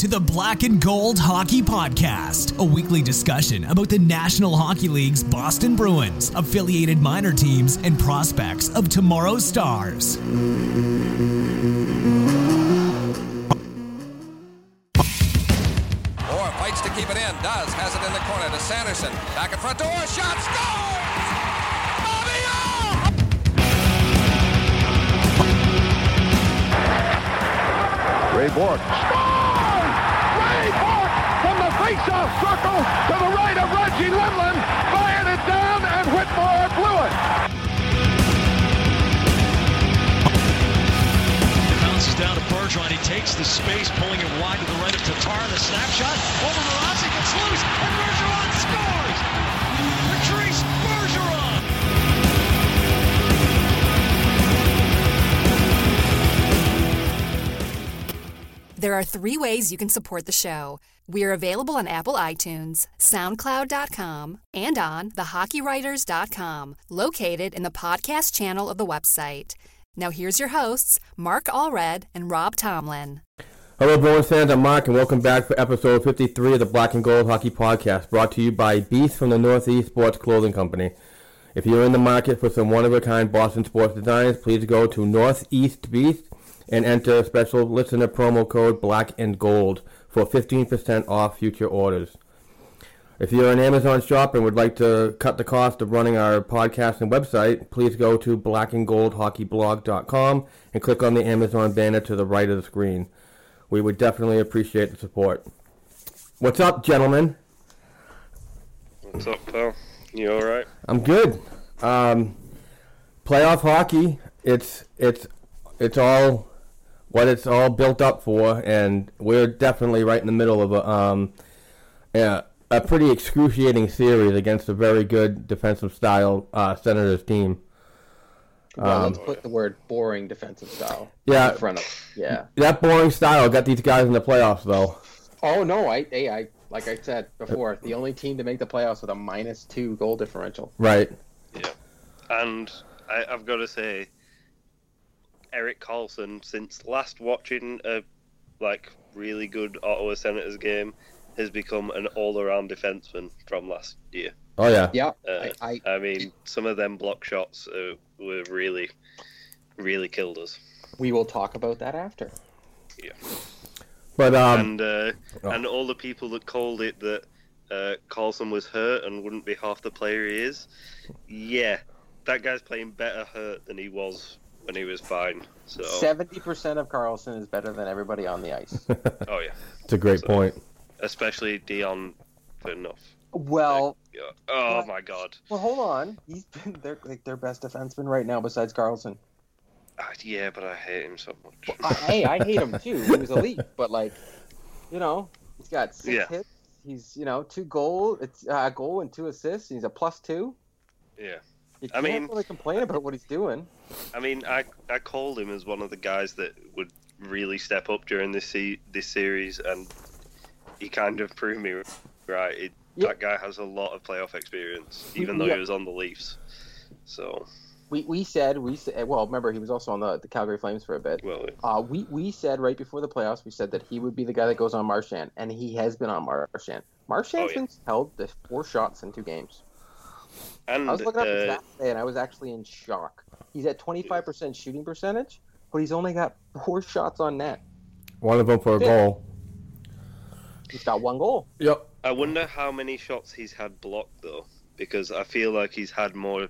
to the Black and Gold Hockey Podcast, a weekly discussion about the National Hockey League's Boston Bruins, affiliated minor teams, and prospects of tomorrow's stars. Orr fights to keep it in, does, has it in the corner to Sanderson. Back in front to Orr, shot, scores! Bobby Orr! Ray Bourque. Face-off circle to the right of Reggie Lemelin, fired it down, and Whitmore blew it. Bounces down to Bergeron. He takes the space, pulling it wide to the right of Tatar. The snapshot over Mrazek. It's loose, and Bergeron scores! Patrice Bergeron! There are three ways you can support the show. We are available on Apple iTunes, SoundCloud.com, and on thehockeywriters.com, located in the podcast channel of the website. Now here's your hosts, Mark Allred and Rob Tomlin. Hello, Bruins fans. I'm Mark, and welcome back for episode 53 of the Black and Gold Hockey Podcast, brought to you by Beast from the Northeast Sports Clothing Company. If you're in the market for some one-of-a-kind Boston sports designs, please go to Northeast Beast and enter special listener promo code Black and Gold for 15% off future orders. If you're an Amazon shop and would like to cut the cost of running our podcast and website, please go to blackandgoldhockeyblog.com and click on the Amazon banner to the right of the screen. We would definitely appreciate the support. What's up, gentlemen? What's up, pal? You all right? I'm good. Um, playoff hockey, it's it's it's all what it's all built up for, and we're definitely right in the middle of a um, yeah, a pretty excruciating series against a very good defensive style uh, Senators team. Well, let's put the word boring defensive style Yeah. in front of yeah. That boring style got these guys in the playoffs, though. Oh no, I hey I like I said before, the only team to make the playoffs with a minus two goal differential. Right. Yeah. And I, I've got to say, Erik Karlsson, since last watching a like really good Ottawa Senators game, has become an all-around defenseman from last year. Oh yeah. Yeah, Uh, I, I I mean, some of them block shots uh, were really, really killed us. we will talk about that after. Yeah. But um, and uh, oh. and all the people that called it that uh, Karlsson was hurt and wouldn't be half the player he is, yeah, that guy's playing better hurt than he was when he was fine. So, Seventy percent of Karlsson is better than everybody on the ice. oh yeah, it's a great so- point. especially Dion Phaneuf. well, Yeah. Oh Well- my god. well, hold on. He's been their like their best defenseman right now besides Karlsson. Ah, yeah, but I hate him so much. I, hey, I hate him too. He was elite, but like, you know, he's got six Yeah. hits. He's you know two goal, it's uh, a goal and two assists. He's a plus two. yeah. You I mean- really complain about what he's doing. I mean, I I called him as one of the guys that would really step up during this se- this series, and he kind of proved me right. It, Yeah. That guy has a lot of playoff experience, even though Yeah. he was on the Leafs. So, We, we said we said well remember he was also on the, the Calgary Flames for a bit. well, Uh, we we said right before the playoffs we said that he would be the guy that goes on Marchand and he has been on Marchand. Marchand's Oh, yeah. been held to four shots in two games. And I was looking up his uh, stats today and I was actually in shock. He's at twenty five percent shooting percentage, but he's only got four shots on net. One of them for a goal. He's got one goal. Yep. I wonder how many shots he's had blocked though, because I feel like he's had more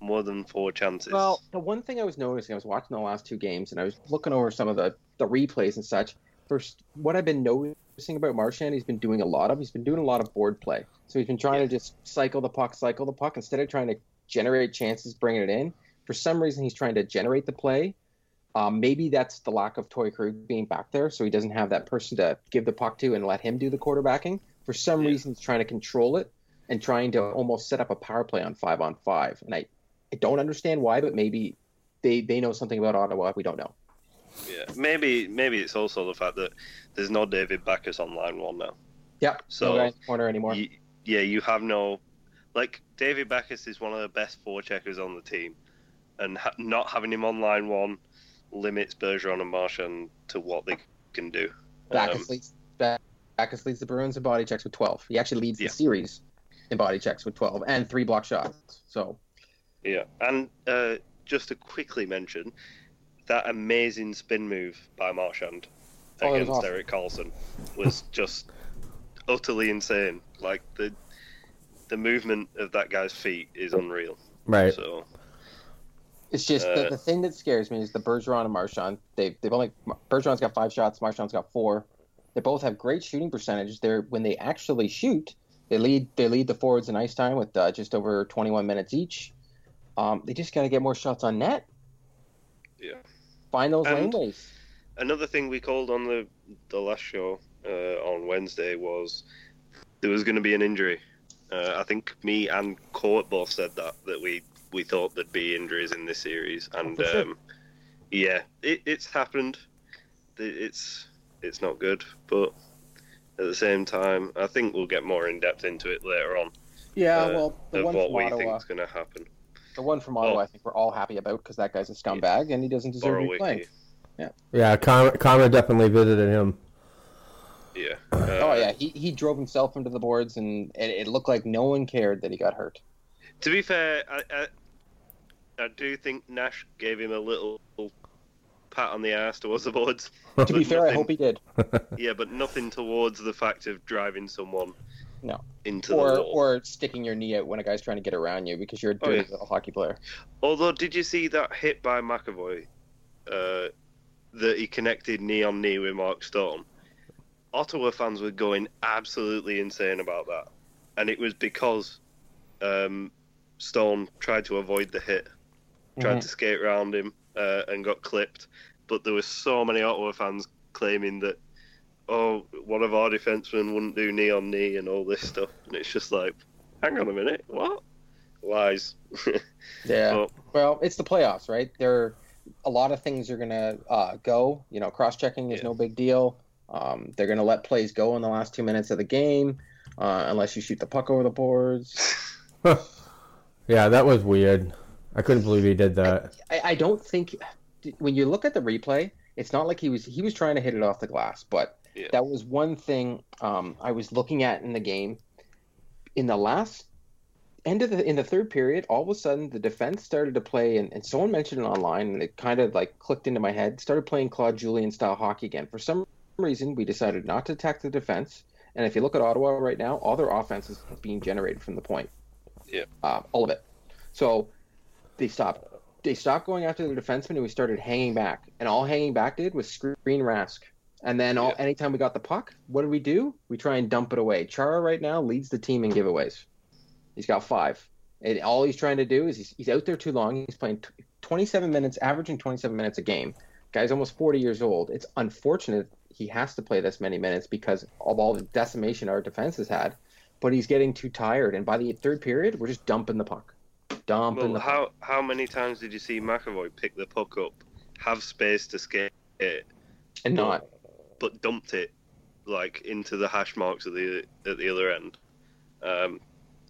more than four chances. Well, the one thing I was noticing, I was watching the last two games, and I was looking over some of the, the replays and such. First, what I've been noticing about Marchand, he's been doing a lot of. He's been doing a lot of board play. So he's been trying to just cycle the puck, cycle the puck, instead of trying to generate chances, bringing it in. For some reason, he's trying to generate the play. Um, maybe that's the lack of Torey Krug being back there, so he doesn't have that person to give the puck to and let him do the quarterbacking. For some Yeah. reason, he's trying to control it and trying to almost set up a power play on five on five. And I, I don't understand why, but maybe they, they know something about Ottawa we don't know. Yeah, maybe maybe it's also the fact that there's no David Backes on line one now. Yeah, So, no guy in the corner anymore. You, yeah, you have no like David Backes is one of the best forecheckers on the team, and ha- not having him on line one limits Bergeron and Marchand to what they can do. Um, Backes leads Backes leads the Bruins in body checks with 12. He actually leads Yeah. the series in body checks with 12 and three block shots. So Yeah, and uh, just to quickly mention that amazing spin move by Marchand Oh, against awesome. Erik Karlsson was just utterly insane. Like the the movement of that guy's feet is unreal. Right. So it's just the, Uh, the thing that scares me is the Bergeron and Marchand. They've they've only Bergeron's got five shots, Marchand's got four. They both have great shooting percentage. They're when they actually shoot, they lead they lead the forwards in ice time with uh, just over 21 minutes each. Um, they just got to get more shots on net. Yeah. Find those And- laneways. another thing we called on the the last show uh, on Wednesday was there was going to be an injury. Uh, I think me and Court both said that that we we thought there'd be injuries in this series, and for sure. um, yeah, it, it's happened. It's it's not good, but at the same time, I think we'll get more in depth into it later on Yeah, uh, well, the of one what we Ottawa, think is going to happen. The one from Ottawa, Oh. I think we're all happy about because that guy's a scumbag and he doesn't deserve to be playing. Borowiecki, Yeah, Connor, Connor definitely visited him. yeah. Oh Uh, yeah, he, he drove himself into the boards, and it, it looked like no one cared that he got hurt. To be fair, I, I, I do think Nash gave him a little pat on the ass towards the boards. To be fair, I hope he did. Yeah, but nothing towards the fact of driving someone No. into Or the wall. or sticking your knee out when a guy's trying to get around you because you're a Oh, yeah. little hockey player. Although, did you see that hit by McAvoy? Uh, that he connected knee on knee with Mark Stone. Ottawa fans were going absolutely insane about that, and it was because um, Stone tried to avoid the hit, tried Mhm. to skate around him, uh, and got clipped. But there were so many Ottawa fans claiming that, oh, one of our defensemen wouldn't do knee on knee and all this stuff, and it's just like, hang on a minute, what? Lies. Yeah. But- Well, it's the playoffs, right? There, a lot of things are gonna uh, go. You know, cross checking is Yeah. no big deal. Um, they're gonna let plays go in the last two minutes of the game, uh, unless you shoot the puck over the boards. Yeah, that was weird. I couldn't believe he did that. I, I don't think when you look at the replay, it's not like he was he was trying to hit it off the glass, but Yeah. that was one thing um, I was looking at in the game. In the last end of the in the third period, all of a sudden the defense started to play, and, and someone mentioned it online, and it kind of like clicked into my head. Started playing Claude Julien style hockey again. For some reason, we decided not to attack the defense. And if you look at Ottawa right now, all their offense is being generated from the point. Yeah. Uh, all of it. So they stopped. They stopped going after the defenseman, and we started hanging back. And all hanging back did was screen Rask. And then all, Yeah. anytime we got the puck, what do we do? We try and dump it away. Chara right now leads the team in giveaways. He's got five. And all he's trying to do is he's, he's out there too long. He's playing t- 27 minutes, averaging 27 minutes a game. Guy's almost 40 years old. It's unfortunate he has to play this many minutes because of all the decimation our defense has had. But he's getting too tired. And by the third period, we're just dumping the puck. Dumping Well, the puck. how how many times did you see McAvoy pick the puck up, have space to skate, And not. But dumped it like into the hash marks at the at the other end? Um,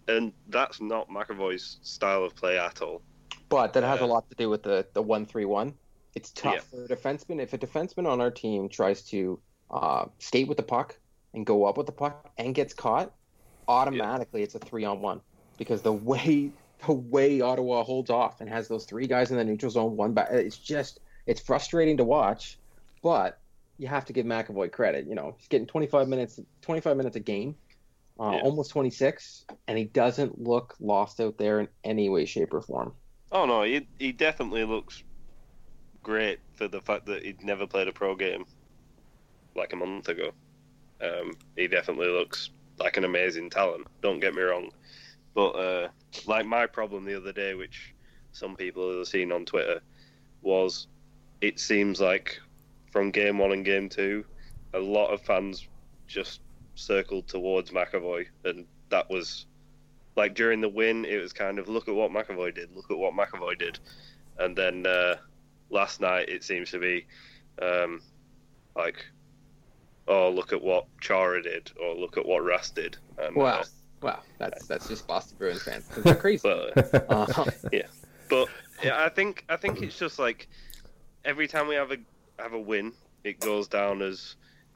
and that's not McAvoy's style of play at all. But that has a Uh, lot to do with the the one three one. It's tough Yeah. for a defenseman. If a defenseman on our team tries to uh, skate with the puck and go up with the puck and gets caught, automatically it's a three on one because the way the way Ottawa holds off and has those three guys in the neutral zone, one back. It's just it's frustrating to watch, but you have to give McAvoy credit. You know, he's getting 25 minutes 25 minutes a game. Uh, Yeah. Almost 26, and he doesn't look lost out there in any way, shape, or form. Oh no, he he definitely looks great for the fact that he'd never played a pro game like a month ago. Um, he definitely looks like an amazing talent. Don't get me wrong, but uh, like my problem the other day, which some people have seen on Twitter, was it seems like from game one and game two, a lot of fans just circled towards McAvoy, and that was like during the win, it was kind of look at what McAvoy did, look at what McAvoy did, and then uh, last night it seems to be um, like, oh look at what Chara did, or look at what Ras did. And, Wow. uh, Wow, that's that's just Boston Bruins fans. 'cause They're crazy. but Uh, but yeah, I think I think it's just like every time we have a have a win, it goes down as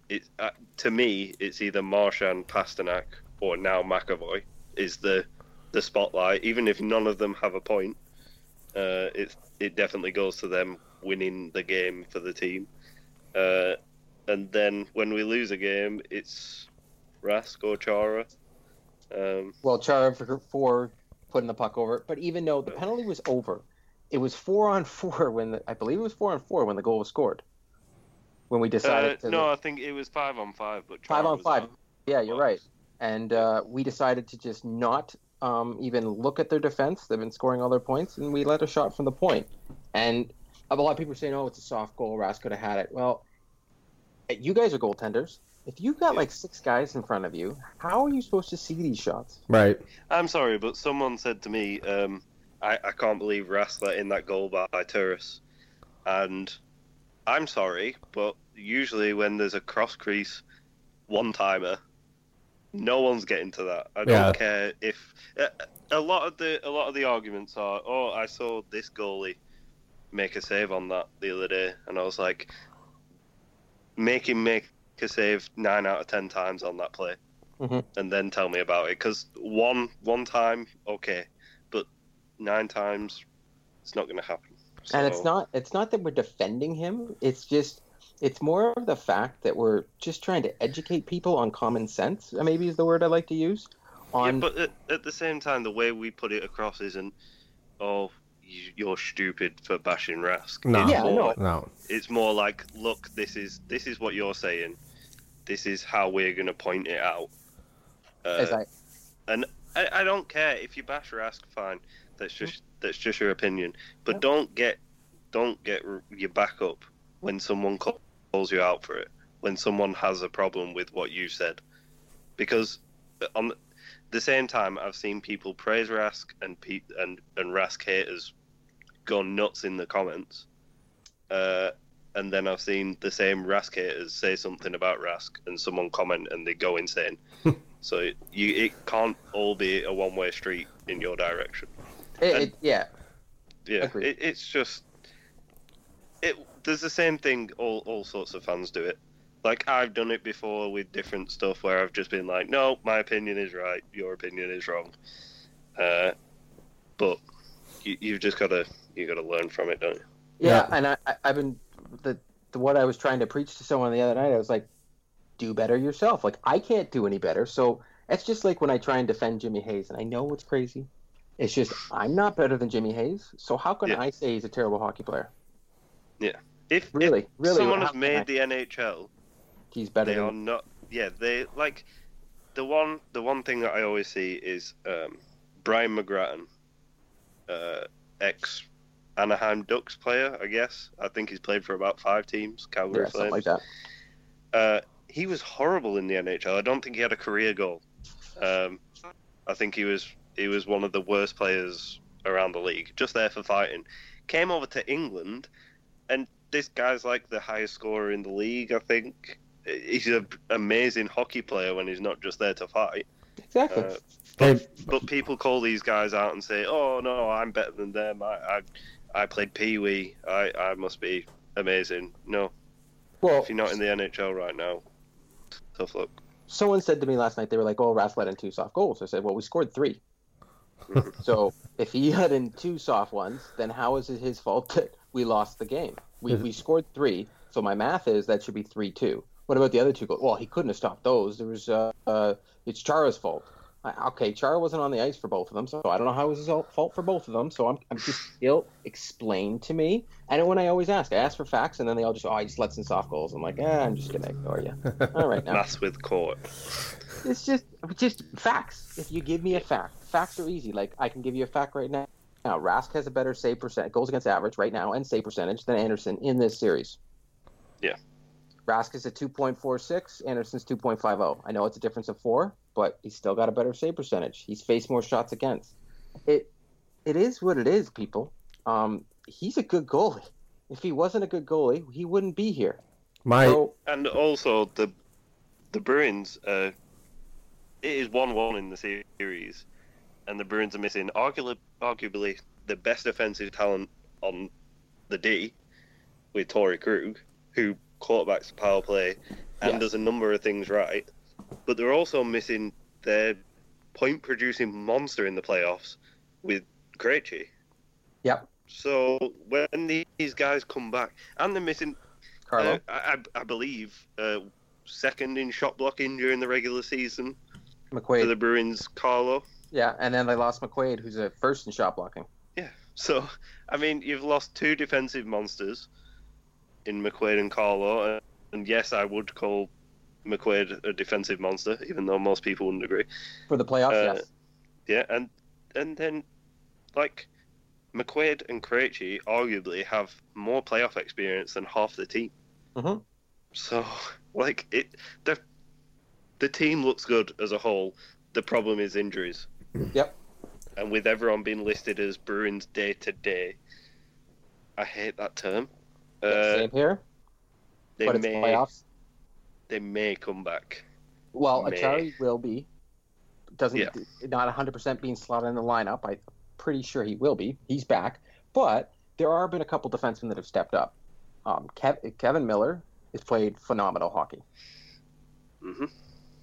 it uh, to me, it's either Marchand, Pastrnak, or now McAvoy is the the spotlight. Even if none of them have a point, uh, it it definitely goes to them winning the game for the team. Uh, and then when we lose a game, it's Rask or Chara. Um, Well, Chara for, for putting the puck over, but even though the penalty was over, it was four on four when the, I believe it was four on four when the goal was scored. When we uh, decided to no, I think it was five on five, but Chara five on five. out. Yeah, you're Well, right. And uh, we decided to just not um, even look at their defense. They've been scoring all their points, and we let a shot from the point. And a lot of people are saying, "Oh, it's a soft goal. Rask could have had it." Well, you guys are goaltenders. If you've got Yeah. like six guys in front of you, how are you supposed to see these shots? Right. I'm sorry, but someone said to me, um, I, I can't believe Rask let in that goal by, by Turris. And I'm sorry, but usually when there's a cross crease one timer, no one's getting to that. I don't Yeah. care if a, a lot of the a lot of the arguments are, oh, I saw this goalie make a save on that the other day, and I was like, make him make a save nine out of ten times on that play mm-hmm. and then tell me about it. Because one one time, okay, but nine times, it's not going to happen. And it's not it's not that we're defending him. It's just it's more of the fact that we're just trying to educate people on common sense. uh, Maybe is the word I like to use. Yeah, but at, at the same time, the way we put it across isn't, oh, you- you're stupid for bashing Rask. No. It's Yeah, more, know. No. It's more like, look, this is this is what you're saying. This is how we're going to point it out. Uh, as I And I, I don't care if you bash Rask, fine. That's just that's just your opinion. But don't get don't get your back up when someone calls you out for it. When someone has a problem with what you said, because on the same time, I've seen people praise Rask and pe- and and Rask haters go nuts in the comments. Uh, and then I've seen the same Rask haters say something about Rask, and someone comment and they go insane. so it, you it can't all be a one way street in your direction. It, it, yeah Yeah, it, it's just it. There's the same thing. All all sorts of fans do it. Like I've done it before with different stuff where I've just been like, no, my opinion is right, your opinion is wrong. Uh, but you, you've just got to you got to learn from it, don't you? yeah, Yeah. and I, I I've been the, the what I was trying to preach to someone the other night. I was like, do better yourself. Like I can't do any better. So it's just like when I try and defend Jimmy Hayes, and I know it's crazy. It's just I'm not better than Jimmy Hayes. So how can Yeah. I say he's a terrible hockey player? Yeah, if Really, if really, someone has made I- the NHL, He's better they than are not. Yeah, they like the one. The one thing that I always see is um, Brian McGrattan, uh, ex Anaheim Ducks player. I guess I think he's played for about five teams. Calgary yeah, something like that. Uh, he was horrible in the NHL. I don't think he had a career goal. Um, I think he was he was one of the worst players around the league. Just there for fighting. Came over to England, and this guy's like the highest scorer in the league. I think he's an amazing hockey player when he's not just there to fight. Exactly. Uh, Hey, but people call these guys out and say, "Oh no, I'm better than them. I I, I played Pee Wee. I, I must be amazing." No, well, if you're not in the NHL right now, tough luck. someone said to me last night they were like, "Oh, Rask let in two soft goals." I said, "Well, we scored three. So if he had in two soft ones, then how is it his fault that we lost the game? We we scored three, so my math is that should be three two. What about the other two goals? Well, he couldn't have stopped those. There was uh, uh it's Chara's fault. I- Okay, Chara wasn't on the ice for both of them, so I don't know how it was his fault for both of them. So I'm, I'm just still explain to me. And when I always ask, I ask for facts, and then they all just, oh, he just lets in soft goals. I'm like, eh, I'm just gonna ignore you. All right, now Maths with court. it's just just facts. If you give me a fact, facts are easy. Like I can give you a fact right now. Now Rask has a better save percent, goals against average right now, and save percentage than Anderson in this series. Yeah. Rask is at 2.46, Anderson's 2.50. I know it's a difference of four, but he's still got a better save percentage. He's faced more shots against. It it is what it is, people. Um, he's a good goalie. If he wasn't a good goalie, he wouldn't be here. my So And also the the Bruins. Uh, it is one-one in the series, and the Bruins are missing arguably, arguably the best offensive talent on the D, with Torey Krug, who quarterbacks the power play, and Yes. does a number of things right, but they're also missing their point producing monster in the playoffs with Krejci. Yep. So when these guys come back, and they're missing, Carlo. uh, I, I believe, uh, second in shot blocking during the regular season McQuaid. for the Bruins, Carlo. Yeah, and then they lost McQuaid, who's a first in shot blocking. Yeah. So, I mean, you've lost two defensive monsters in McQuaid and Carlo. And yes, I would call McQuaid a defensive monster, even though most people wouldn't agree. For the playoffs, Uh, yes. Yeah, and and then, like, McQuaid and Krejci arguably have more playoff experience than half the team. Mhm. So, like, it the the team looks good as a whole. The problem is injuries. Yep. And with everyone being listed as Bruins day to day, I hate that term. Yeah, Uh, Same here, they but it's may playoffs. They may come back. Well, May. Acciari will be. Doesn't Yeah. not 100% being slotted in the lineup. I'm pretty sure he will be. He's back, but there are been a couple defensemen that have stepped up. Um, Kev, Kevan Miller has played phenomenal hockey. hmm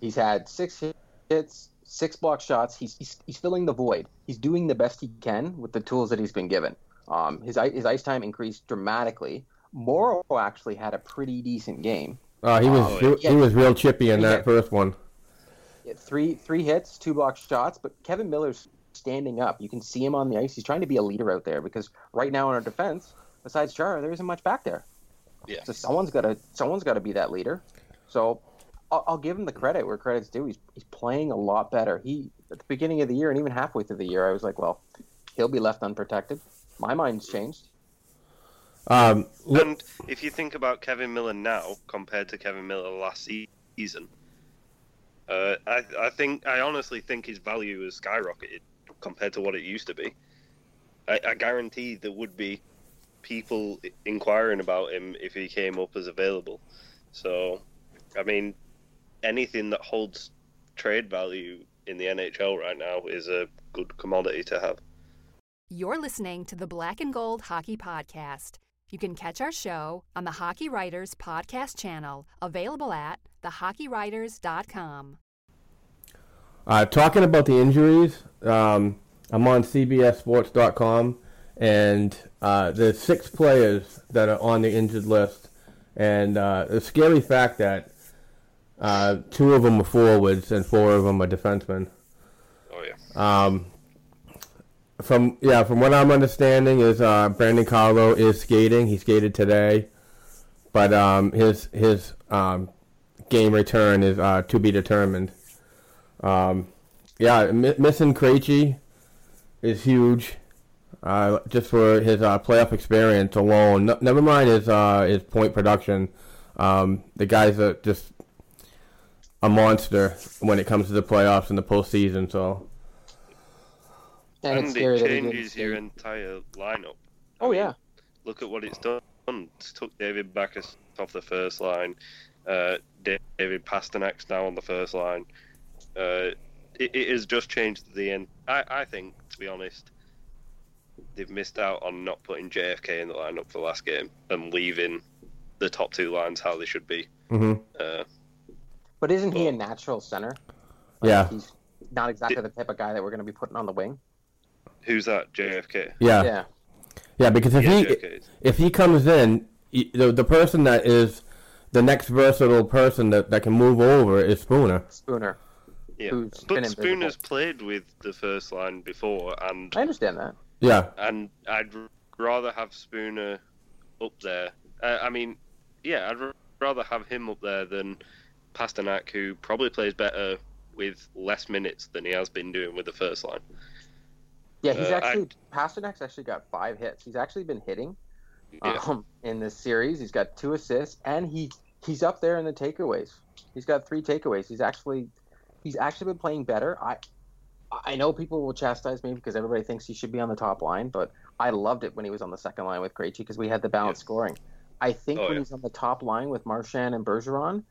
He's had six hits, six block shots. He's, he's he's filling the void. He's doing the best he can with the tools that he's been given. Um, his his ice time increased dramatically. Morrow actually had a pretty decent game. Uh, he was Oh, he, he was real chippy in that Yeah. first one. Yeah, three three hits, two block shots, but Kevan Miller's standing up. You can see him on the ice. He's trying to be a leader out there because right now in our defense, besides Chara, there isn't much back there. Yeah. So someone's got to someone's got to be that leader. So I'll, I'll give him the credit where credit's due. He's he's playing a lot better. He at the beginning of the year and even halfway through the year, I was like, well, he'll be left unprotected. My mind's changed. Um, li- And if you think about Kevan Miller now compared to Kevan Miller last se- season, uh, I, I think I honestly think his value has skyrocketed compared to what it used to be. I, I guarantee there would be people inquiring about him if he came up as available. So, I mean, anything that holds trade value in the NHL right now is a good commodity to have. You're listening to the Black and Gold Hockey Podcast. You can catch our show on the Hockey Writers Podcast channel, available at thehockeywriters.com. Uh, talking about the injuries, um, I'm on CBSSports.com, and uh, there's six players that are on the injured list, and uh, the scary fact that uh, two of them are forwards and four of them are defensemen. Oh yeah. Um, from yeah, from what I'm understanding is uh, Brandon Carlo is skating. He skated today, but um, his his um, game return is uh, to be determined. Um, yeah, mi- missing Krejci is huge. Uh, just for his uh, playoff experience alone. Never mind his uh, his point production. Um, the guy's a, just a monster when it comes to the playoffs and the postseason. So And, And, it that he didn't changes your entire lineup. Oh yeah. look at what it's done. It's took David Backes off the first line. Uh, David Pastrnak's now on the first line. Uh, it, it has just changed the end. I, I think, to be honest, they've missed out on not putting JFK in the lineup for the last game and leaving the top two lines how they should be. mhm. Uh, But isn't he a natural center? Yeah. He's not exactly the type of guy that we're going to be putting on the wing. Who's that? JFK. yeah, Yeah. yeah, because if Yeah, he JFK. is- if he comes in, he- the the person that is the next versatile person that, that can move over is Spooner. Spooner. Yeah. who's But. Spooner's played with the first line before, and I understand that. Yeah, and I'd r- rather have Spooner up there. Uh, I mean, yeah, I'd r- rather have him up there than Pastrnak, who probably plays better with less minutes than he has been doing with the first line. Yeah, he's Uh, actually Pastrnak's actually got five hits. He's actually been hitting Yeah. um, in this series. He's got two assists, and he he's up there in the takeaways. He's got three takeaways. He's actually he's actually been playing better. I I know people will chastise me because everybody thinks he should be on the top line, but I loved it when he was on the second line with Krejci because we had the balanced Yeah. scoring. I think Oh, when yeah. he's on the top line with Marchand and Bergeron,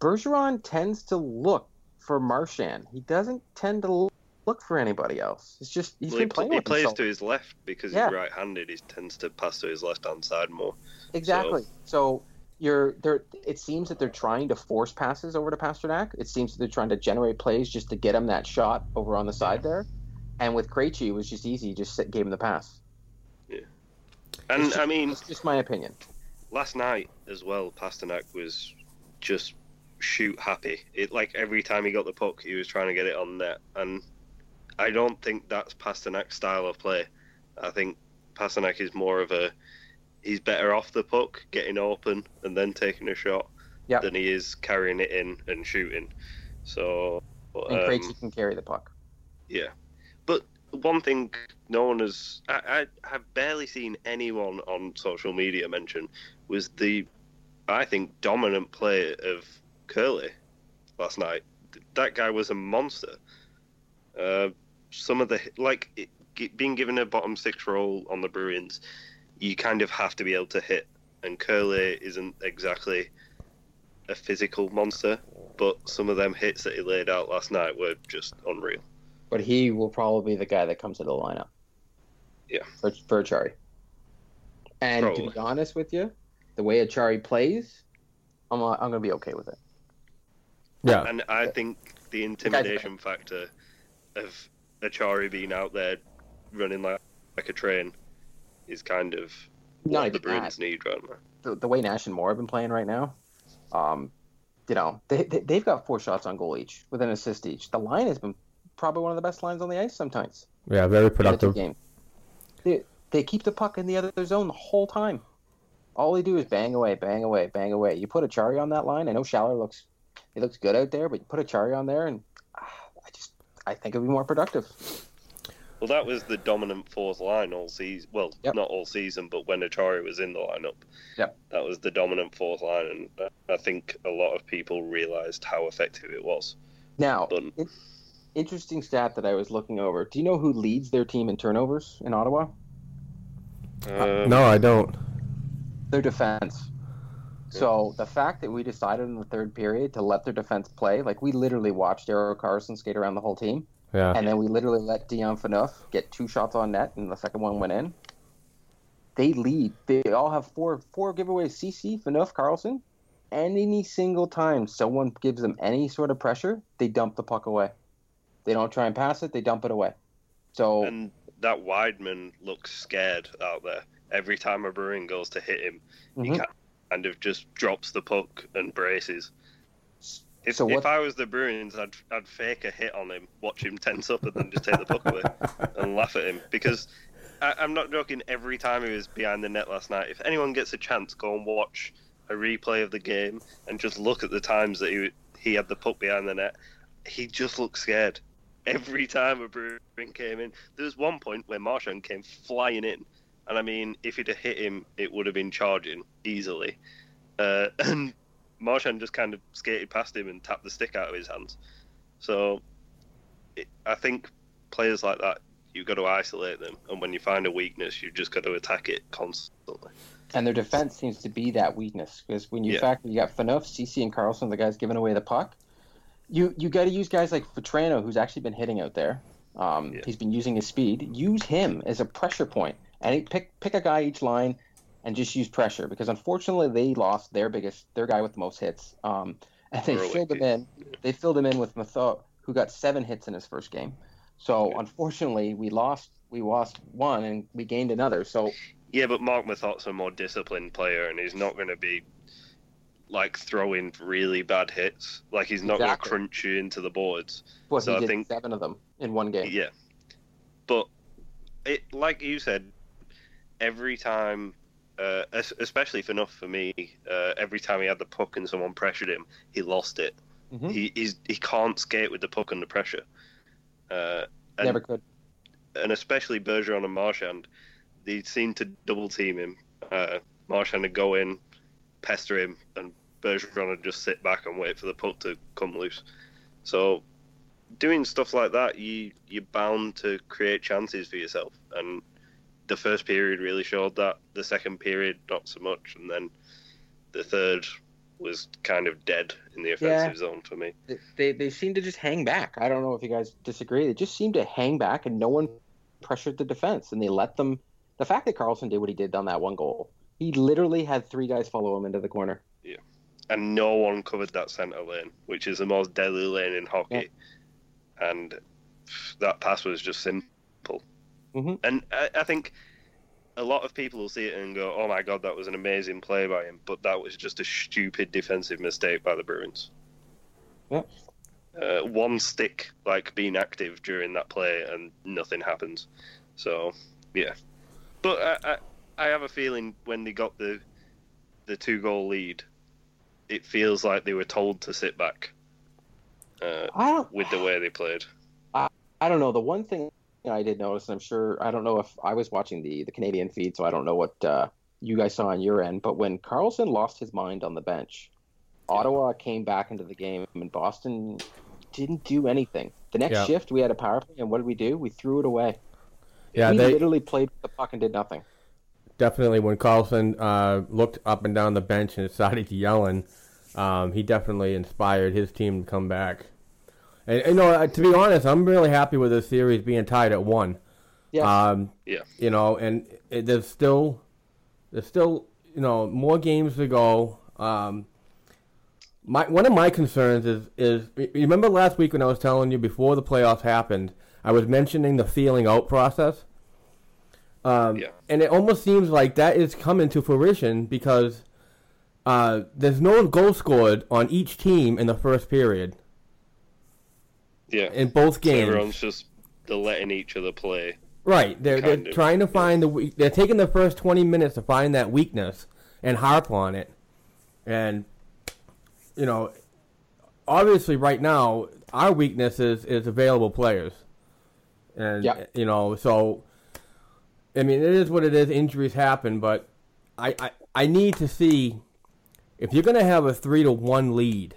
Bergeron tends to look for Marchand. He doesn't tend to look for anybody else. It's just he's Well, he, been playing he plays himself. to his left because Yeah. he's right-handed. He tends to pass to his left-hand side more. Exactly. So you're they're it seems that they're trying to force passes over to Pastrnak. It seems that they're trying to generate plays just to get him that shot over on the side there. And with Krejci, it was just easy. You just gave him the pass. Yeah. And It's I mean, It's just my opinion. last night as well, Pastrnak was just shoot happy. It like every time he got the puck, he was trying to get it on net, and I don't think that's Pastrnak's style of play. I think Pastrnak is more of a he's better off the puck, getting open and then taking a shot, Yep. than he is carrying it in and shooting. So, And um, Krejci can carry the puck. yeah. But one thing no one has, I, I have barely seen anyone on social media mention was the, I think, dominant play of Kuraly last night. That guy was a monster. Uh, some of the, like, it, g- being given a bottom six role on the Bruins, you kind of have to be able to hit. And Kuraly isn't exactly a physical monster, but some of them hits that he laid out last night were just unreal. But he will probably be the guy that comes to the lineup. Yeah. For, for Acciari. And to be honest with you, the way Acciari plays, I'm, uh, I'm going to be okay with it. Yeah. And I think the intimidation factor of Acciari being out there running like, like a train is kind of Not what the Bruins that. need right now. The, the way Nash and Moore have been playing right now, um, you know, they, they, they've got four shots on goal each with an assist each. The line has been probably one of the best lines on the ice sometimes. Yeah, very in the two productive. games. They, they keep the puck in the other zone the whole time. All they do is bang away, bang away, bang away. You put Acciari on that line. I know Schaller looks, he looks good out there, but you put Acciari on there, and I just, I think it'd be more productive. Well, that was the dominant fourth line all season. Well, Yep. not all season, but when Acciari was in the lineup, Yep. that was the dominant fourth line, and I think a lot of people realised how effective it was. Now, But in- interesting stat that I was looking over. Do you know who leads their team in turnovers in Ottawa? um, No, I don't. Their defense. So the fact that we decided in the third period to let their defense play, like we literally watched Erik Karlsson skate around the whole team. Yeah. and then we literally let Dion Phaneuf get two shots on net, and the second one went in. They lead. They all have four four giveaways. Ceci, Phaneuf, Karlsson. And any single time someone gives them any sort of pressure, they dump the puck away. They don't try and pass it; they dump it away. So And that Wideman looks scared out there. Every time a Bruin goes to hit him, he Mhm. Kind of just drops the puck and braces. If, So what- if I was the Bruins, I'd, I'd fake a hit on him, watch him tense up, and then just take the puck away and laugh at him. Because I, I'm not joking, every time he was behind the net last night, if anyone gets a chance, go and watch a replay of the game and just look at the times that he, he had the puck behind the net. He just looked scared. Every time a Bruin came in, there was one point where Marchand came flying in, and I mean, if he'd have hit him, it would have been charging easily. Uh, and Marchand just kind of skated past him and tapped the stick out of his hands. So, it, I think players like that, you've got to isolate them, and when you find a weakness, you've just got to attack it constantly. and their defense seems to be that weakness because when you Yeah. factor you got Phaneuf, Ceci, and Karlsson, the guys giving away the puck, you you got to use guys like Petrano, who's actually been hitting out there. Um, Yeah. He's been using his speed. Use him as a pressure point, and he pick pick a guy each line, and just use pressure because unfortunately they lost their biggest their guy with the most hits. Um, and they Berwick, filled him in. They filled him in with Methot, who got seven hits in his first game. So unfortunately, we lost. We lost one, and we gained another. So Yeah, but Marc Methot's a more disciplined player, and he's not going to be like throwing really bad hits. Like he's not Exactly. going to crunch you into the boards. But So I think- seven of them in one game. Yeah, but it like you said, every time, uh, especially for enough for me, uh, every time he had the puck and someone pressured him, he lost it. Mhm. He he's, he can't skate with the puck under pressure. Uh, and, Never could. and especially Bergeron and Marchand, they seem to double team him. Uh, Marchand would go in, pester him, and Bergeron would just sit back and wait for the puck to come loose. So, doing stuff like that, you you're bound to create chances for yourself. And the first period really showed that. The second period, not so much, and then the third was kind of dead in the offensive zone for me. They- They they seem to just hang back. I don't know if you guys disagree. They just seem to hang back, and no one pressured the defense, and they let them. The fact that Karlsson did what he did on that one goal, he literally had three guys follow him into the corner. Yeah, and no one covered that centre lane, which is the most deadly lane in hockey. And that pass was just simple. Mhm. And I, I think a lot of people will see it and go, "Oh my god, that was an amazing play by him," but that was just a stupid defensive mistake by the Bruins. Yeah. Uh, one stick, like being active during that play, and nothing happens. So, yeah. But I, I, I have a feeling when they got the the two goal lead, it feels like they were told to sit back uh, with the way they played. I, I don't know. The one thing I did notice, and I'm sure I don't know if I was watching the the Canadian feed, so I don't know what uh, you guys saw on your end. But when Karlsson lost his mind on the bench, Ottawa came back into the game, and Boston didn't do anything. The next Yeah. shift, we had a power play, and what did we do? We threw it away. Yeah, we they literally played the puck and did nothing. definitely when Karlsson uh, looked up and down the bench and started yelling, um, he definitely inspired his team to come back. And you know, uh, to be honest, I'm really happy with this series being tied at one. Yeah. Um, Yeah. you know, and it, there's still there's still you know more games to go. Um, my one of my concerns is is remember last week when I was telling you before the playoffs happened, I was mentioning the feeling out process. Um, Yeah. And it almost seems like that is coming to fruition because uh, there's no goal scored on each team in the first period Yeah. in both So games. everyone's just they're letting each other play. Right. They're they're of, trying to find the they're taking the first 20 minutes to find that weakness and harp on it. And you know, obviously right now our weakness is is available players. And Yeah. you know, so I mean, it is what it is. Injuries happen, but I I, I need to see if you're going to have a 3 to 1 lead,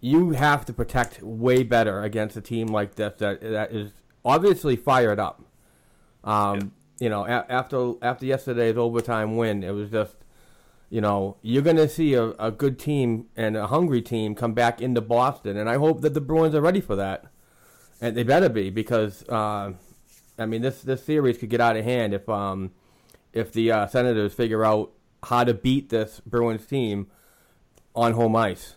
you have to protect way better against a team like this that that is obviously fired up. Um, You know, a- after after yesterday's overtime win, it was just, you know, you're going to see a, a good team and a hungry team come back into Boston, and I hope that the Bruins are ready for that, and they better be because, uh, I mean, this this series could get out of hand if um if the uh, Senators figure out how to beat this Bruins team on home ice.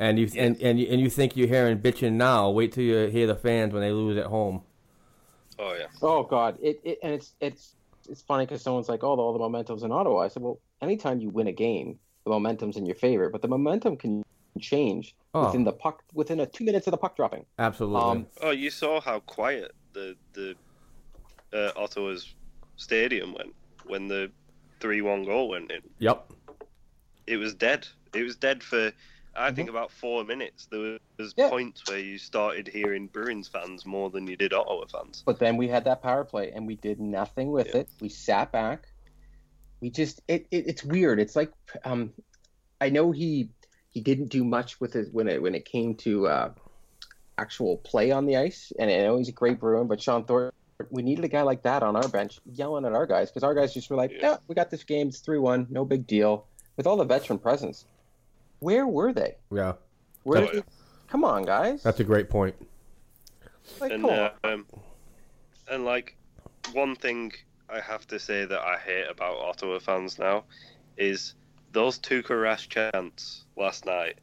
And you and, and you and you think you're hearing bitching now? Wait till you hear the fans when they lose at home. Oh yeah. Oh God! It, it and it's it's it's funny because someone's like, "Oh, all the momentum's in Ottawa." I said, "Well, anytime you win a game, the momentum's in your favor, but the momentum can change Oh. within the puck within a two minutes of the puck dropping." Absolutely. Um, Oh, you saw how quiet the the uh, Ottawa's stadium went when the three-one goal went in. yep. It was dead. It was dead for I think about four minutes. There was Yeah. points where you started hearing Bruins fans more than you did Ottawa fans. But then we had that power play, and we did nothing with Yeah. it. We sat back. We just it, it it's weird. It's like um, I know he he didn't do much with it when it when it came to uh, actual play on the ice, and I know he's a great Bruin. But Sean Thorpe, we needed a guy like that on our bench, yelling at our guys because our guys just were like, Yeah. "Yeah, we got this game. It's three one, no big deal." With all the veteran presence, where were they? Yeah. Where did they- Come on, guys! That's a great point. like, and uh, um, and like one thing I have to say that I hate about Ottawa fans now is those two Rash chants last night.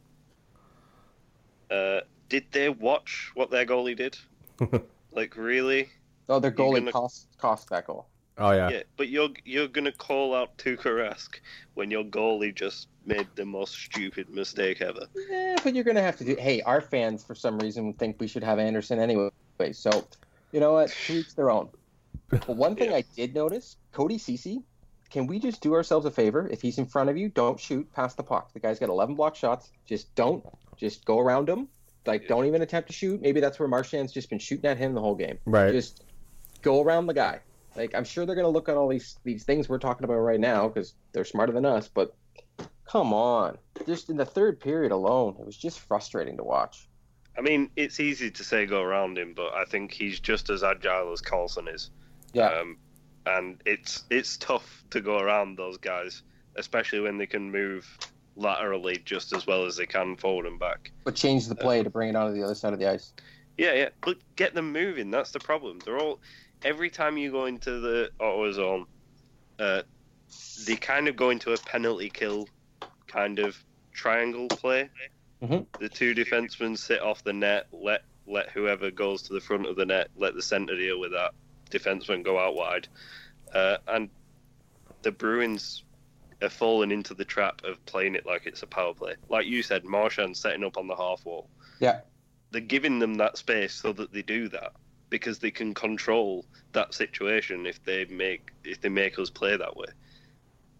Uh, did they watch what their goalie did? like really? Oh, their goalie gonna- cost cost that goal. Oh yeah. Yeah, but you're you're gonna call out Tuukka Rask when your goalie just made the most stupid mistake ever. Yeah, but you're gonna have to do. Hey, our fans for some reason think we should have Anderson anyway. So, you know what? To each their own. But one thing Yeah. I did notice, Cody Ceci, can we just do ourselves a favor? If he's in front of you, don't shoot past the puck. The guy's got 11 block shots. Just don't. Just go around him. Like, don't even attempt to shoot. Maybe that's where Marchand's just been shooting at him the whole game. Right. Just go around the guy. Like, I'm sure they're gonna look at all these these things we're talking about right now because they're smarter than us. But come on, just in the third period alone, it was just frustrating to watch. I mean, it's easy to say go around him, but I think he's just as agile as Karlsson is. Yeah. Um, and it's it's tough to go around those guys, especially when they can move laterally just as well as they can forward and back. but change the play to bring it onto the other side of the ice. Yeah, yeah. But get them moving. That's the problem. They're all every time you go into the Ottawa zone, uh, they kind of go into a penalty kill kind of triangle play. Mhm. The two defensemen sit off the net, let let whoever goes to the front of the net, let the center deal with that. Defenseman go out wide, uh, and the Bruins have fallen into the trap of playing it like it's a power play. Like you said, Marchand setting up on the half wall. Yeah. They're giving them that space so that they do that because they can control that situation if they make if they make us play that way.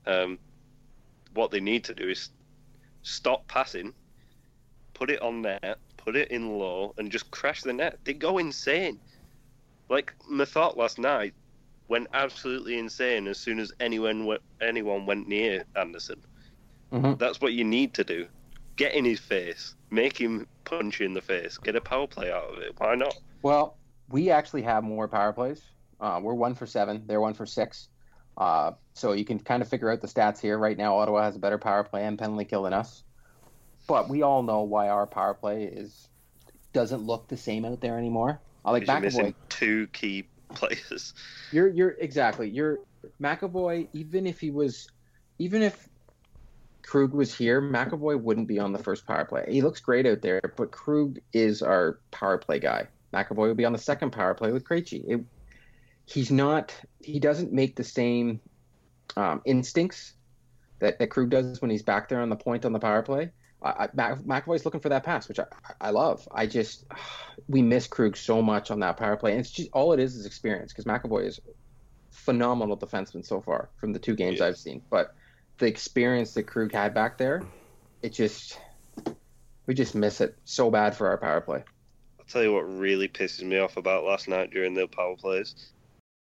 Um, what they need to do is stop passing, put it on net, put it in low, and just crash the net. They go insane. Like my thought last night went absolutely insane as soon as anyone went, anyone went near Anderson. Mhm. That's what you need to do. Get in his face, make him punch you in the face, get a power play out of it. Why not? Well, we actually have more power plays. Uh, we're one for seven. They're one for six. Uh, so you can kind of figure out the stats here. Right now, Ottawa has a better power play and penalty kill than us. But we all know why our power play is doesn't look the same out there anymore. I like McAvoy. missing two key players. You're you're exactly. You're McAvoy. Even if he was, even if Krug was here, McAvoy wouldn't be on the first power play. He looks great out there, but Krug is our power play guy. McAvoy will be on the second power play with Krejci. It, he's not. He doesn't make the same um, instincts that, that Krug does when he's back there on the point on the power play. I, I, Mac, McAvoy's looking for that pass, which I, I love. I just we miss Krug so much on that power play, and it's just all it is is experience because McAvoy is phenomenal defenseman so far from the two games Yeah. I've seen. But the experience that Krug had back there, it just we just miss it so bad for our power play. I'll tell you what really pisses me off about last night during the power plays.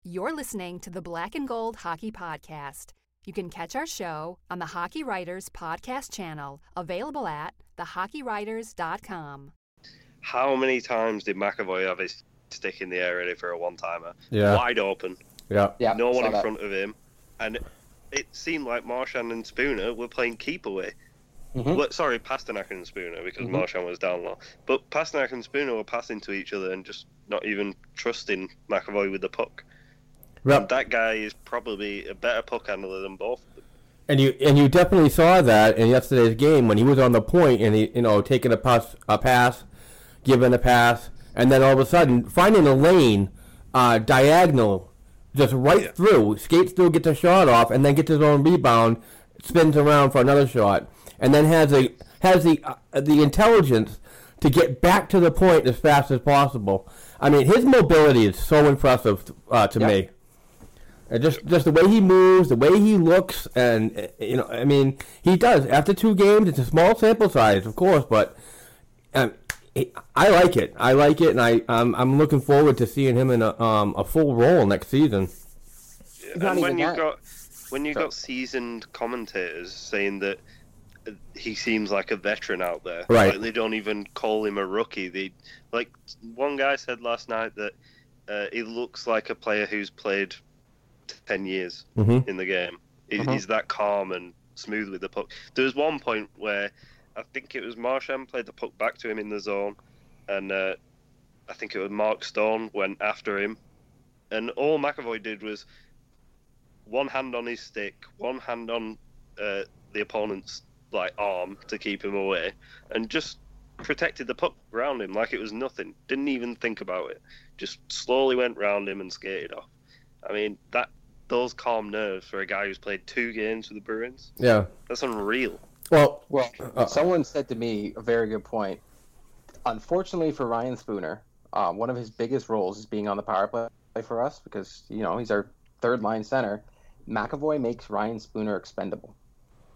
You're listening to the Black and Gold Hockey Podcast. You can catch our show on the Hockey Writers Podcast channel, available at thehockeywriters.com. How many times did McAvoy have his stick in the air ready for a one timer? Yeah. Wide open, Yeah. Yeah, no one saw in that. front of him. And it seemed like Marchand and Spooner were playing keep away. Mhm. Well, sorry, Pastrnak and Spooner because Mhm. Marchand was down low. But Pastrnak and Spooner were passing to each other and just not even trusting McAvoy with the puck. Yep. And that guy is probably a better puck handler than both of them. And you and you definitely saw that in yesterday's game when he was on the point and he you know taking a pass a pass, giving a pass, and then all of a sudden finding a lane, uh, diagonal, just right through, skates through, gets a shot off, and then gets his own rebound, spins around for another shot, and then has a has the uh, the intelligence to get back to the point as fast as possible. I mean, his mobility is so impressive uh, to Yep. me. And just just the way he moves, the way he looks, and uh, you know, I mean, he does. After two games, it's a small sample size, of course, but um, he- I like it. I like it, and I I'm, I'm looking forward to seeing him in a um a full role next season. and when you that. got when you got seasoned commentators saying that uh, he seems like a veteran out there, Right. Like they don't even call him a rookie. They like one guy said last night that uh, he looks like a player who's played ten years Mhm. in the game. He, Mhm. He's that calm and smooth with the puck. There was one point where I think it was Marchand played the puck back to him in the zone, and uh, I think it was Mark Stone went after him, and all McAvoy did was one hand on his stick, one hand on uh, the opponent's like arm to keep him away, and just protected the puck around him like it was nothing. Didn't even think about it. Just slowly went round him and skated off. I mean that those calm nerves for a guy who's played two games with the Bruins. Yeah. That's unreal. Well, Well, Uh, someone said to me a very good point. Unfortunately for Ryan Spooner, uh, one of his biggest roles is being on the power play for us because you know he's our third line center. McAvoy makes Ryan Spooner expendable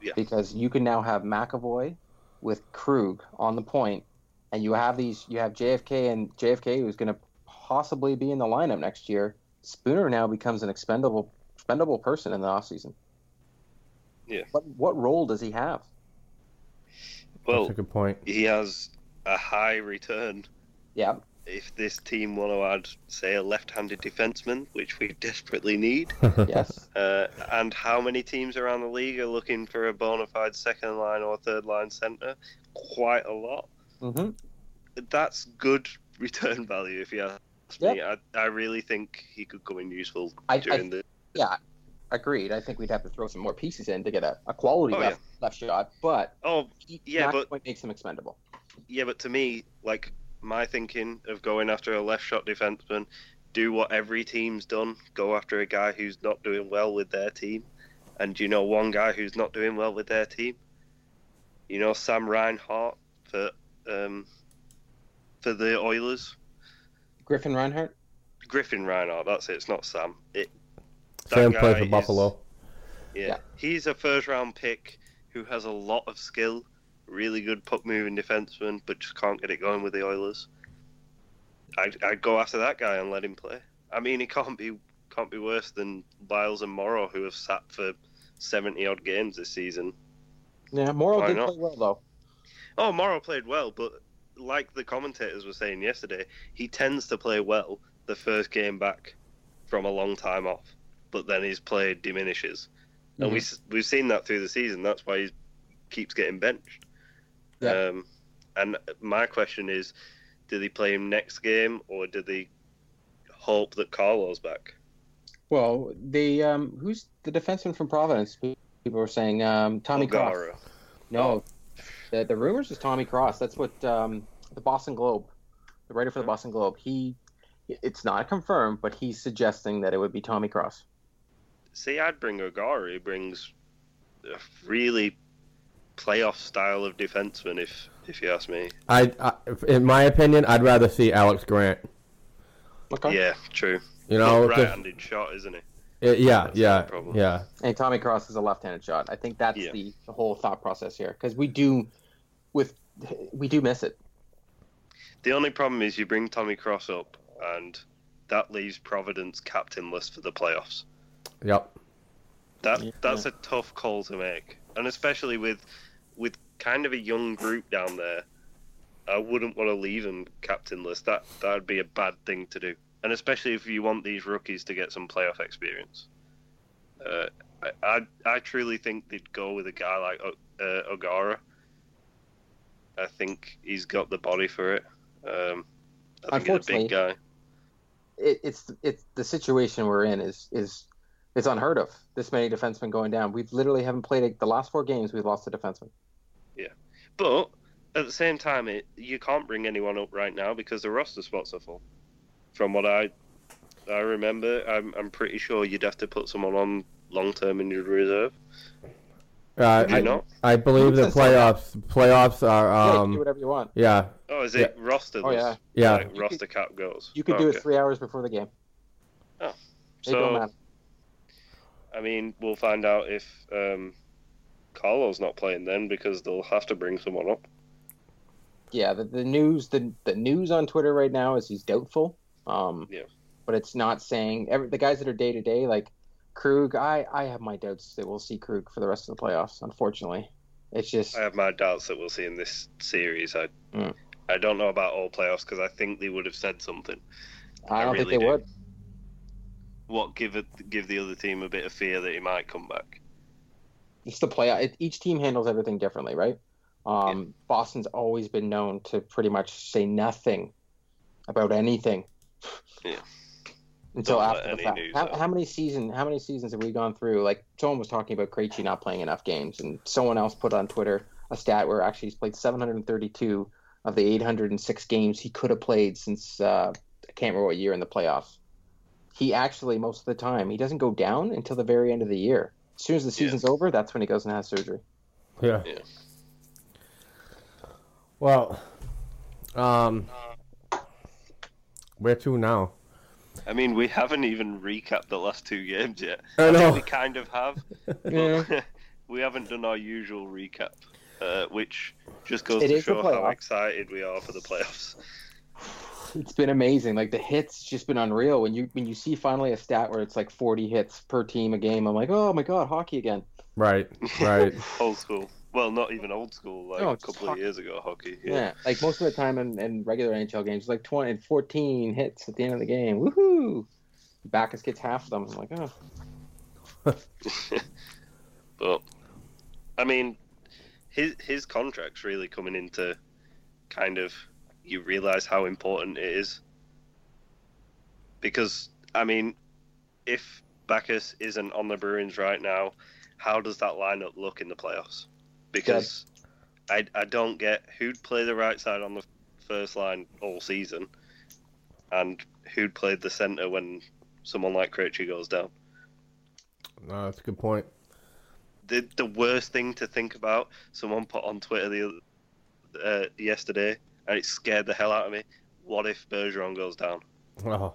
Yeah. because you can now have McAvoy with Krug on the point, and you have these. You have JFK and JFK who's going to possibly be in the lineup next year. Spooner now becomes an expendable expendable person in the offseason. Yeah. What what role does he have? Well, that's a good point. he has a high return. Yeah. If this team want to add, say, a left-handed defenseman, which we desperately need, Yes. uh, and how many teams around the league are looking for a bona fide second line or third line center? Quite a lot. hmm That's good return value, if you ask me. I, I really think he could come in useful I- I- during the. Yeah, agreed. I think we'd have to throw some more pieces in to get a, a quality Oh, left, left shot, but Oh, yeah, but- point makes him expendable. yeah, but to me, like my thinking of going after a left shot defenseman, do what every team's done: go after a guy who's not doing well with their team. And you know one guy who's not doing well with their team? You know Sam Reinhart for um, for the Oilers. Griffin Reinhart. Griffin Reinhart, that's it. It's not Sam. It. that Sam plays guy for is- Buffalo. Yeah. Yeah. he's a first round pick who has a lot of skill, really good puck moving defenseman, but just can't get it going with the Oilers. I'd, I'd go after that guy and let him play. I mean, he can't be can't be worse than Liles and Morrow, who have sat for seventy odd games this season. Yeah, Morrow Why did not? play well though. Oh, Morrow played well, but like the commentators were saying yesterday, he tends to play well the first game back from a long time off, but then his play diminishes, and we mm-hmm. we've seen that through the season. That's why he keeps getting benched. Yeah. Um, and my question is, did they play him next game, or did they hope that Carlo's back? Well, the um, who's the defenseman from Providence? People were saying um, Tommy Cross. No, the the rumors is Tommy Cross. That's what um, the Boston Globe, the writer for the Boston Globe, he. It's not confirmed, but he's suggesting that it would be Tommy Cross. See, I'd bring O'Gara. He brings a really playoff style of defenseman, if if you ask me. I, I, in my opinion, I'd rather see Alex Grant. Okay. Yeah, true. You know, But 'cause- right-handed shot, isn't he? uh, yeah, That's yeah, the yeah. And Tommy Cross is a left-handed shot. I think that's Yeah. the, the whole thought process here because we do, with we do miss it. The only problem is you bring Tommy Cross up, and that leaves Providence captainless for the playoffs. Yep. That Yeah. that's a tough call to make, and especially with with kind of a young group down there, I wouldn't want to leave them captainless. That that'd be a bad thing to do, and especially if you want these rookies to get some playoff experience. Uh, I, I I truly think they'd go with a guy like uh, O'Gara. I think he's got the body for it. Um, I think he's a big guy. it, it's it's the situation we're in is is it's unheard of. This many defensemen going down. We've literally haven't played a, the last four games. We've lost a defenseman. Yeah, but at the same time, it, you can't bring anyone up right now because the roster spots are full. From what I I remember, I'm I'm pretty sure you'd have to put someone on long term in your reserve. Uh, I, not? I believe the Who says so? playoffs playoffs are yeah, you can do um whatever you want. yeah Oh, is it roster? Oh, yeah. Yeah. Like You roster cap goes. You could Oh, do okay. it three hours before the game. Oh, It don't So matter. I mean, we'll find out if um, Carlo's not playing then because they'll have to bring someone up. Yeah, the, the news the the news on Twitter right now is he's doubtful. Um, Yeah. But it's not saying every, the guys that are day to day like Krug. I I have my doubts that we'll see Krug for the rest of the playoffs. Unfortunately, it's just I have my doubts that we'll see in this series. I Mm. I don't know about all playoffs because I think they would have said something. I I don't really think they do. would. What give it give the other team a bit of fear that he might come back. it's the play. It, each team handles everything differently, right? Um, Boston's always been known to pretty much say nothing about anything. Yeah. Until Don't after the fact. How, how many season? How many seasons have we gone through? Like someone was talking about Krejci not playing enough games, and someone else put on Twitter a stat where actually he's played 732 of the 806 games he could have played since uh, I can't remember what year in the playoffs. He actually most of the time he doesn't go down until the very end of the year. As soon as the season's over, that's when he goes and has surgery. yeah. Yeah. Well, um, where to now? I mean, we haven't even recapped the last two games yet. I think know. we kind of have, Yeah. we haven't done our usual recap, uh, which just goes It to show how excited we are for the playoffs. It's been amazing. Like the hits, just been unreal. When you when you see finally a stat where it's like 40 hits per team a game, I'm like, oh my god, hockey again. Right, right. old school. Well, not even old school. Like No, a couple hockey. of years ago, hockey. Yeah. Yeah. Like most of the time in, in regular NHL games, it's like 20 and 14 hits at the end of the game. Woohoo! Backes gets half of them. I'm like, oh, But I mean, his his contract's really coming into kind of you realize how important it is because I mean, if Backes isn't on the Bruins right now, how does that lineup look in the playoffs? Because I, I don't get who'd play the right side on the first line all season, and who'd play the center when someone like Krejci goes down. No, that's a good point. The the worst thing to think about, someone put on Twitter the uh, yesterday, and it scared the hell out of me. What if Bergeron goes down Oh,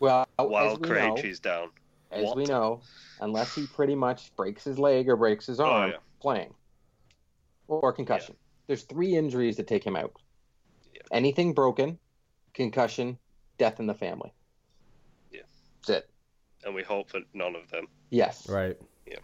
Well, while as we know, Krejci's down? as What? we know, unless he pretty much breaks his leg or breaks his Oh, arm yeah. playing, or concussion. There's three injuries that take him out. Yeah. Anything broken, concussion, death in the family. Yeah. That's it. And we hope for none of them. Yes. right. Yeah.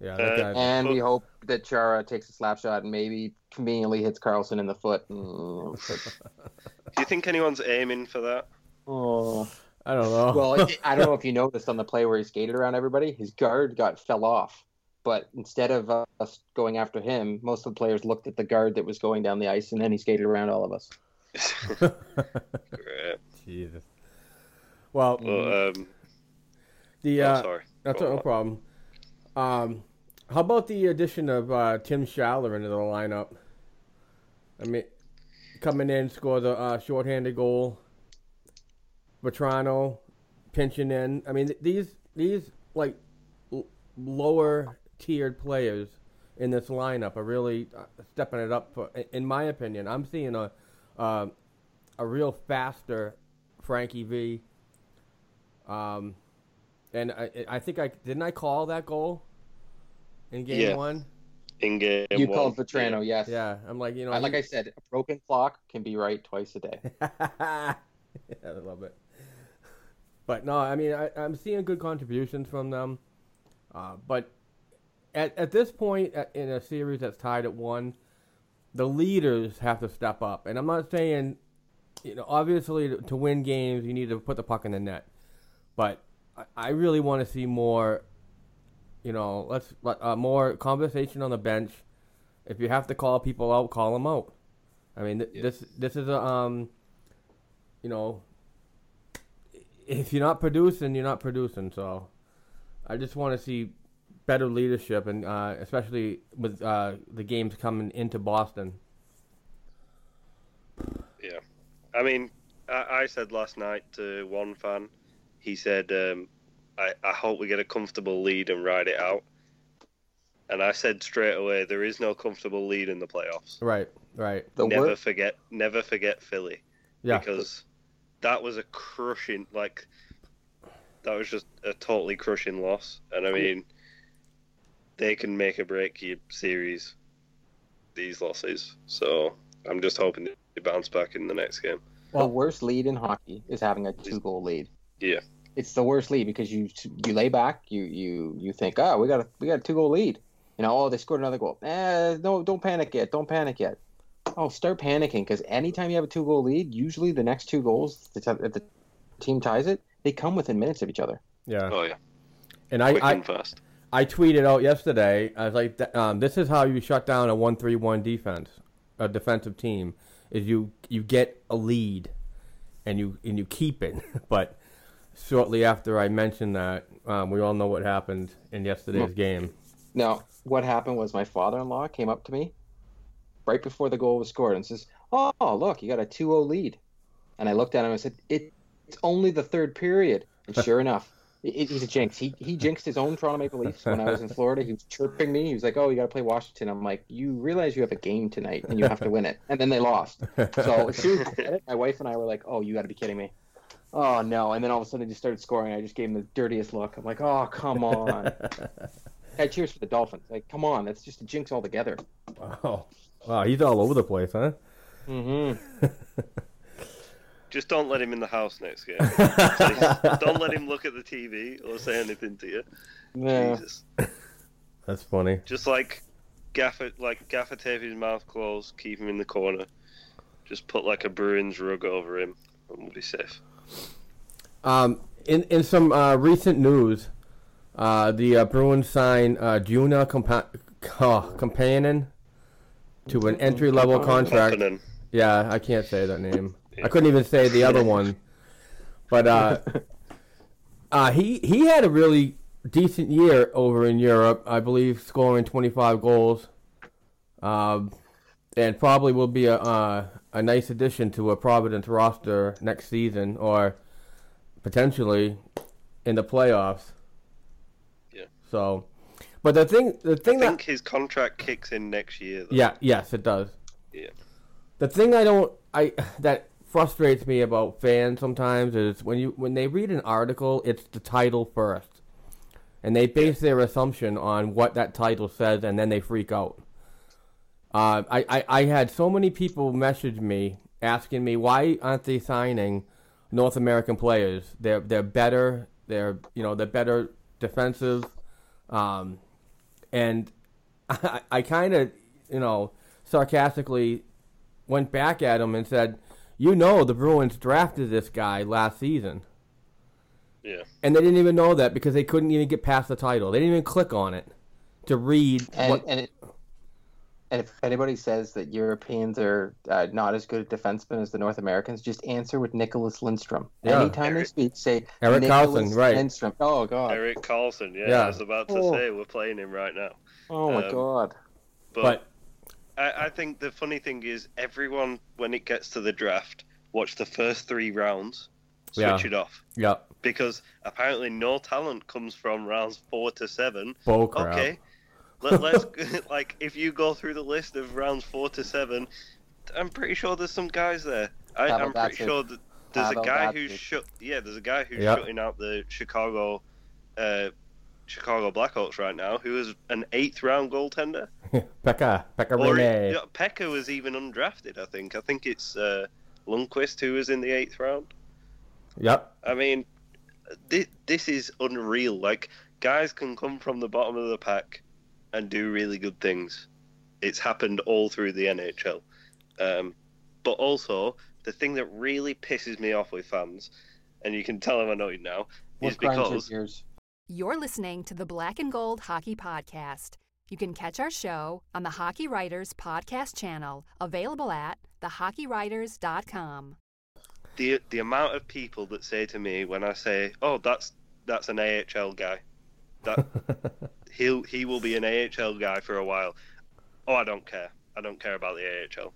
Yeah, Uh, that guy, And we hope that Chara takes a slap shot and maybe conveniently hits Karlsson in the foot. Mm. Do you think anyone's aiming for that? oh. I don't know. Well, I- I don't know if you noticed on the play where he skated around everybody, his guard got fell off. But instead of uh, us going after him, most of the players looked at the guard that was going down the ice, and then he skated around all of us. Jesus. Well, Well, um, the oh, uh, sorry. that's Go no problem. Um, how about the addition of uh, Tim Schaller into the lineup? I mean, coming in, scores a uh, shorthanded goal. Vatrano pinching in. I mean, these these like l- lower tiered players in this lineup are really uh, stepping it up. For, in my opinion, I'm seeing a uh, a real faster Frankie V. Um, and I, I think I didn't I call that goal in game Yeah. one. In game you one, called Vatrano, yes. Yeah, I'm like you know, I- like I said, a broken clock can be right twice a day. yeah, I love it. But no, I mean, I, I'm seeing good contributions from them. Uh, but at, at this point uh, in a series that's tied at one, the leaders have to step up. And I'm not saying, you know, obviously to, to win games, you need to put the puck in the net. But I, I really want to see more, you know, let's let- uh, more conversation on the bench. If you have to call people out, call them out. I mean, th- this this is a um, you know, if you're not producing, you're not producing. So, I just want to see better leadership, and uh, especially with uh, the games coming into Boston. Yeah. I mean, I, I said last night to one fan, he said, um, I, I hope we get a comfortable lead and ride it out. And I said straight away, there is no comfortable lead in the playoffs. Right, right. The never wor- forget, never forget Philly. Yeah, Because that was a crushing, like, that was just a totally crushing loss. And I mean, they can make a break your series, these losses. So I'm just hoping they bounce back in the next game. the worst lead in hockey is having a two-goal lead. Yeah. It's the worst lead because you you lay back, you you you think, oh, we got a we got a two-goal lead. You know, oh, they scored another goal. Eh, no, don't panic yet. Don't panic yet. Oh, start panicking because anytime you have a two-goal lead, usually the next two goals, the t- if the team ties it, they come within minutes of each other. yeah. Oh, yeah. And I, Quick I, and fast. I tweeted out yesterday. I was like, um, "This is how you shut down a one-three-one defense, a defensive team. Is you you get a lead, and you and you keep it. but shortly after I mentioned that, um, we all know what happened in yesterday's game. Now, what happened was my father-in-law came up to me right before the goal was scored and says, "Oh, look, you got a 2-0 lead." And I looked at him and said, it, "It's only the third period." And sure enough, it, he's a jinx. He he jinxed his own Toronto Maple Leafs when I was in Florida. He was chirping me. He was like, "Oh, you got to play Washington." I'm like, "You realize you have a game tonight and you have to win it." And then they lost. So as soon as I said it, my wife and I were like, "Oh, you got to be kidding me." Oh no! And then all of a sudden, they just started scoring. I just gave him the dirtiest look. I'm like, "Oh, come on!" Hey, cheers for the Dolphins. Like, come on, that's just a jinx altogether. Wow, wow, he's all over the place, huh? Mm-hmm. Just don't let him in the house next game. Don't let him look at the TV or say anything to you. Yeah. Jesus. That's funny. Just like gaffer, like gaffer tape his mouth closed, keep him in the corner. Just put like a Bruins rug over him, and we'll be safe. Um, in in some uh, recent news, uh, the uh, Bruins signed uh, Joona Compa- oh, Companion to an entry level contract. Yeah, I can't say that name. I couldn't even say the other one. But uh, Uh, he he had a really decent year over in Europe. I believe scoring 25 goals. Um, and probably will be a uh, a nice addition to a Providence roster next season, or potentially in the playoffs. Yeah. So, but the thing, the I thing think that his contract kicks in next year. Though. yeah, yes, it does. Yeah. The thing I don't I that frustrates me about fans sometimes is when you when they read an article, it's the title first, and they base their assumption on what that title says, and then they freak out. Uh, I, I I had so many people message me asking me why aren't they signing North American players? They're they're better. They're you know they're better defensive, um, and I, I kind of you know sarcastically went back at him and said, "You know the Bruins drafted this guy last season." Yeah. And they didn't even know that because they couldn't even get past the title. They didn't even click on it to read And what. and, it, and if anybody says that Europeans are uh, not as good at defensemen as the North Americans, just answer with Nicklas Lindstrom. Yeah. Anytime they speak, say Erik Nicklas Karlsson, right. Lindstrom. Oh God. Erik Karlsson. Yeah, Yeah. I was about to Oh. say we're playing him right now. Oh my um, God. But, but I, I think the funny thing is everyone when it gets to the draft, watch the first three rounds, switch Yeah. it off. yeah, Because apparently no talent comes from rounds four to seven. bull crap. Okay. Let, let's like if you go through the list of rounds four to seven, I'm pretty sure there's some guys there. I, I'm pretty Datsyuk. sure that there's Pavel a guy who's Datsyuk. shut. Yeah, there's a guy who's Yeah. shutting out the Chicago, uh, Chicago Blackhawks right now, who is an eighth round goaltender. Pekka, Pekka Or Rinne. yeah, Pekka was even undrafted. I think. I think it's uh, Lundqvist who was in the eighth round. Yep. I mean, this, this is unreal. Like, guys can come from the bottom of the pack and do really good things. It's happened all through the NHL. Um, but also, the thing that really pisses me off with fans, and you can tell I'm annoyed now, is What grinds your because gears? You're listening to the Black and Gold Hockey Podcast. You can catch our show on the Hockey Writers Podcast channel, available at thehockeywriters.com. the the amount of people that say to me when I say, "Oh, that's that's an AHL guy," that he'll he will be an AHL guy for a while. Oh, I don't care. I don't care about the AHL.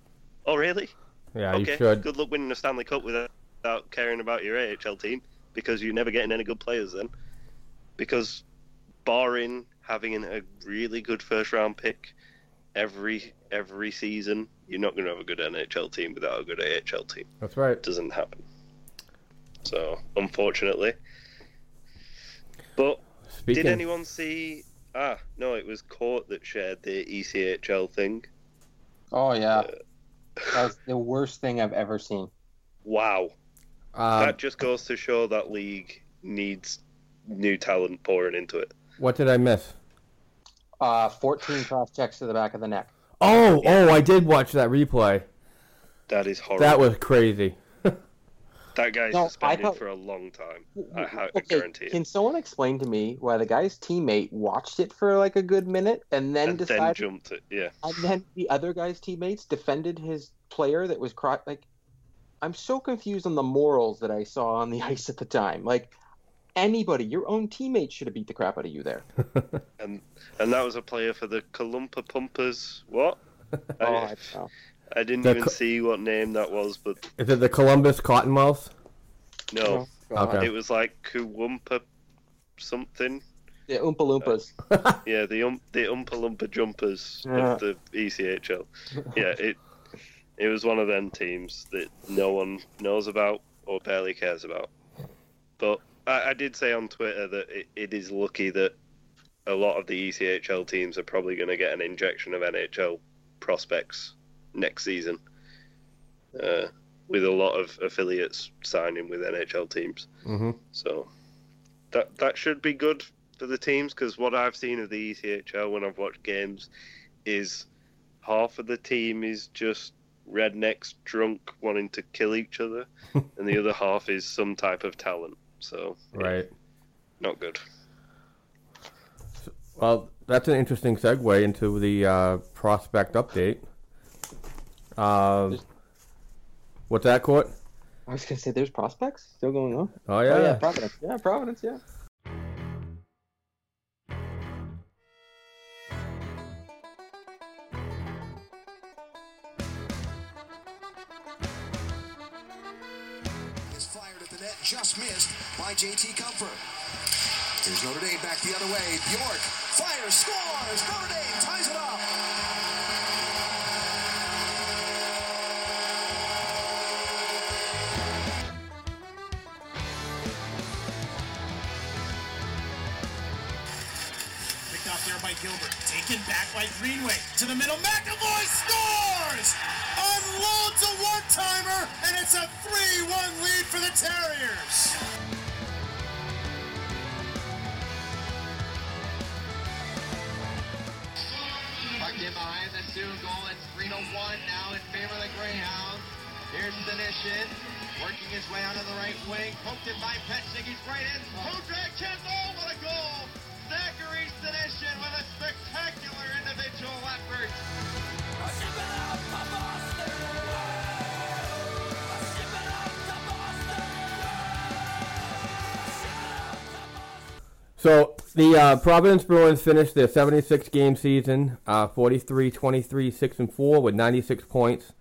Oh, really? yeah, okay. you should. Good luck winning a Stanley Cup without, without caring about your AHL team because you're never getting any good players then. Because barring having a really good first round pick every every season, you're not going to have a good NHL team without a good AHL team That's right. doesn't happen. So, unfortunately. But Speaking. did anyone see? Ah, no, it was Court that shared the ECHL thing. Oh yeah. Uh, That was the worst thing I've ever seen. Wow, um, that just goes to show that league needs new talent pouring into it. what did I miss? Uh, 14 cross checks to the back of the neck. Oh, oh, I did watch that replay. That is horrible. That was crazy. That guy's No, I suspended thought- for a long time. I, I Okay, guarantee it. can someone explain to me why the guy's teammate watched it for like a good minute and then And then jumped it. Yeah. and then the other guy's teammates defended his player that was cro- like, I'm so confused on the morals that I saw on the ice at the time. Like, anybody, your own teammate should have beat the crap out of you there. And and that was a player for the Columpa Pumpers. What? Oh, I, I don't know. I didn't The even Co- see what name that was, but Is it the Columbus Cottonmouth? no, Oh, God. Okay. it was like Kuwumpa something. The Oompa Loompas. Yeah, the um, the Oompa Loompa Jumpers Yeah. of the ECHL. Yeah, it it was one of them teams that no one knows about or barely cares about. But I, I did say on Twitter that it, it is lucky that a lot of the ECHL teams are probably going to get an injection of NHL prospects next season. Uh, with a lot of affiliates signing with NHL teams. Mm-hmm. So that that should be good for the teams because what I've seen of the ECHL when I've watched games is half of the team is just rednecks drunk wanting to kill each other, and the other half is some type of talent. So yeah, Right. not good. Well, that's an interesting segue into the uh, prospect update. Uh, what's that, Court? I was gonna say there's prospects still going on. Oh yeah. Oh yeah, Providence. Yeah, Providence. Yeah. is fired at the net, just missed by JT Compher. Here's Notre Dame back the other way. Bjork fires, scores. Notre Dame ties there by Gilbert. Taken back by Greenway. To the middle. McAvoy scores! Unloads a one-timer, and it's a 3-1 lead for the Terriers. Tucked in behind the Sioux goal. It's Reno 1 now in favor of the Greyhounds. Here's Senyshyn working his way out of the right wing. Poked it by Petchnik. He's right in. Kodrak chance. Oh, what a goal! With a spectacular individual effort. So the uh, Providence Bruins finished their 76 game season, uh, 43, 23, 6 and 4 with 96 points,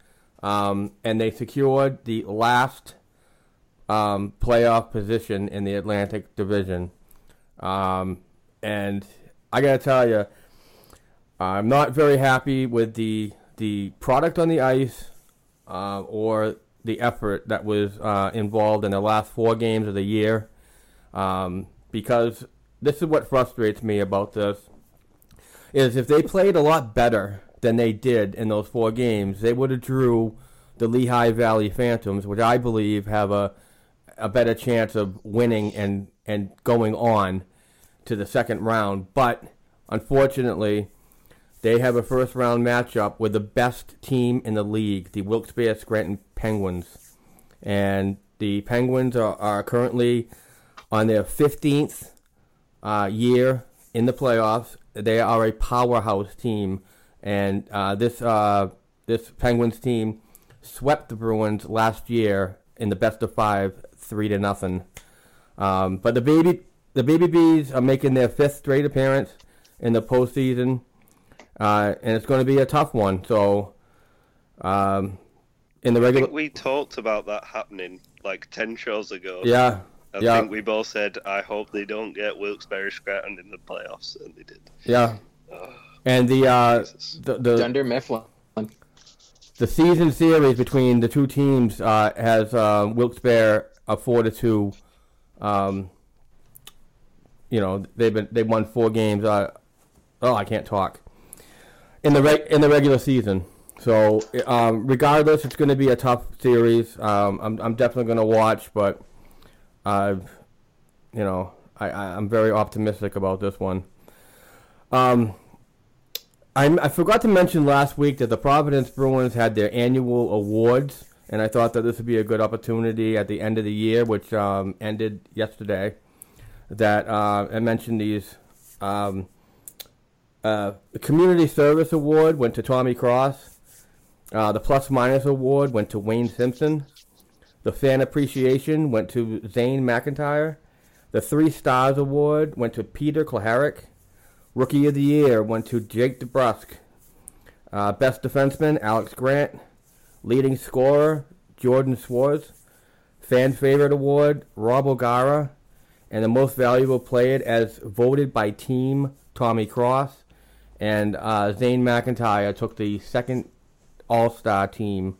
um, and they secured the last um, playoff position in the Atlantic Division. Um, and I gotta tell you, I'm not very happy with the the product on the ice uh, or the effort that was uh, involved in the last four games of the year. Um, because this is what frustrates me about this is if they played a lot better than they did in those four games, they would have drew the Lehigh Valley Phantoms, which I believe have a a better chance of winning and and going on to the second round. But unfortunately, they have a first round matchup with the best team in the league, the Wilkes-Barre Scranton Penguins, and the Penguins are, are currently on their 15th uh, year in the playoffs. They are a powerhouse team, and uh, this uh, this Penguins team swept the Bruins last year in the best of five, three to nothing. Um, but the baby the baby bees are making their fifth straight appearance in the postseason, uh, and it's going to be a tough one. So, um, in the I regular, think we talked about that happening like 10 shows ago. yeah, I yeah. think we both said, I hope they don't get Wilkes-Barre Scranton in the playoffs, and they did. yeah, and the uh, Jesus. the the, Dunder Mifflin. the season series between the two teams uh, has uh, Wilkes-Barre a four to two. Um, you know they've been they won four games. Uh, oh, I can't talk in the in the regular season. So um, regardless, it's going to be a tough series. Um, I'm I'm definitely going to watch, but uh, you know I, I I'm very optimistic about this one. Um, I, I forgot to mention last week that the Providence Bruins had their annual awards, and I thought that this would be a good opportunity at the end of the year, which um, ended yesterday. That uh, I mentioned these. Um, uh, the Community Service Award went to Tommy Cross. Uh, the Plus Minus Award went to Wayne Simpson. The Fan Appreciation went to Zane McIntyre. The Three Stars Award went to Peter Cehlarik. Rookie of the Year went to Jake DeBrusk. Uh, Best Defenseman, Alex Grant. Leading Scorer, Jordan Szwarz. Fan Favorite Award, Rob O'Gara. And the Most Valuable Player as voted by Team Tommy Cross. And uh, Zane McIntyre took the second All Star Team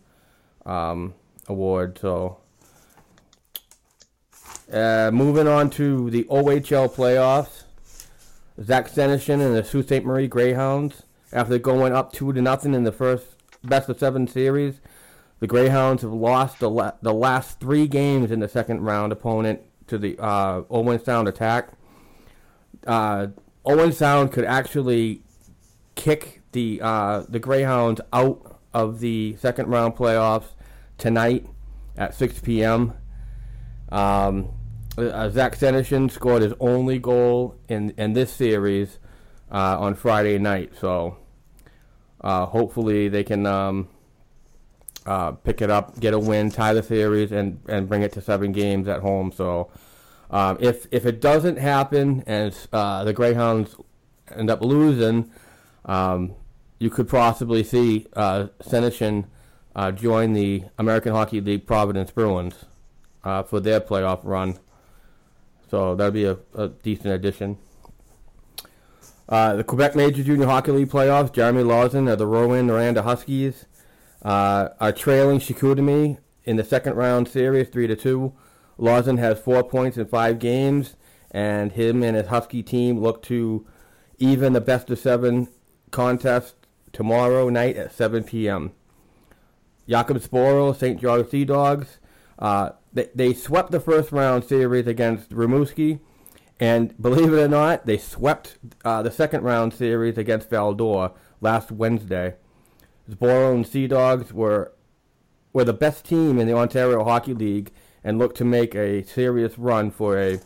um, award. So, uh, moving on to the OHL playoffs. Zach Senyshyn and the Sault Ste. Marie Greyhounds, after going up two to nothing in the first best of seven series, the Greyhounds have lost the la- the last three games in the second round opponent to the uh, Owen Sound Attack. Uh, Owen Sound could actually kick the uh, the Greyhounds out of the second round playoffs tonight at 6 p.m. Um, uh, Zach Senyshyn scored his only goal in in this series uh, on Friday night, so uh, hopefully they can um, uh, pick it up, get a win, tie the series, and and bring it to seven games at home. So um, if if it doesn't happen and uh, the Greyhounds end up losing, um, you could possibly see uh, Senyshyn uh, join the American Hockey League Providence Bruins uh, for their playoff run. So that'd be a, a decent addition. Uh, the Quebec Major Junior Hockey League playoffs, Jeremy Lauzon of the Rouyn-Noranda Huskies uh, are trailing Chicoutimi in the second round series, 3 to 2. Lauzon has four points in five games, and him and his Husky team look to even the best of seven contest tomorrow night at 7 p.m. Jakub Zboril, St. George Sea Dogs, uh, they, they swept the first round series against Rimouski, and believe it or not, they swept uh, the second round series against Val-d'Or last Wednesday. Zboril and Sea Dogs were were the best team in the Ontario Hockey League and look to make a serious run for a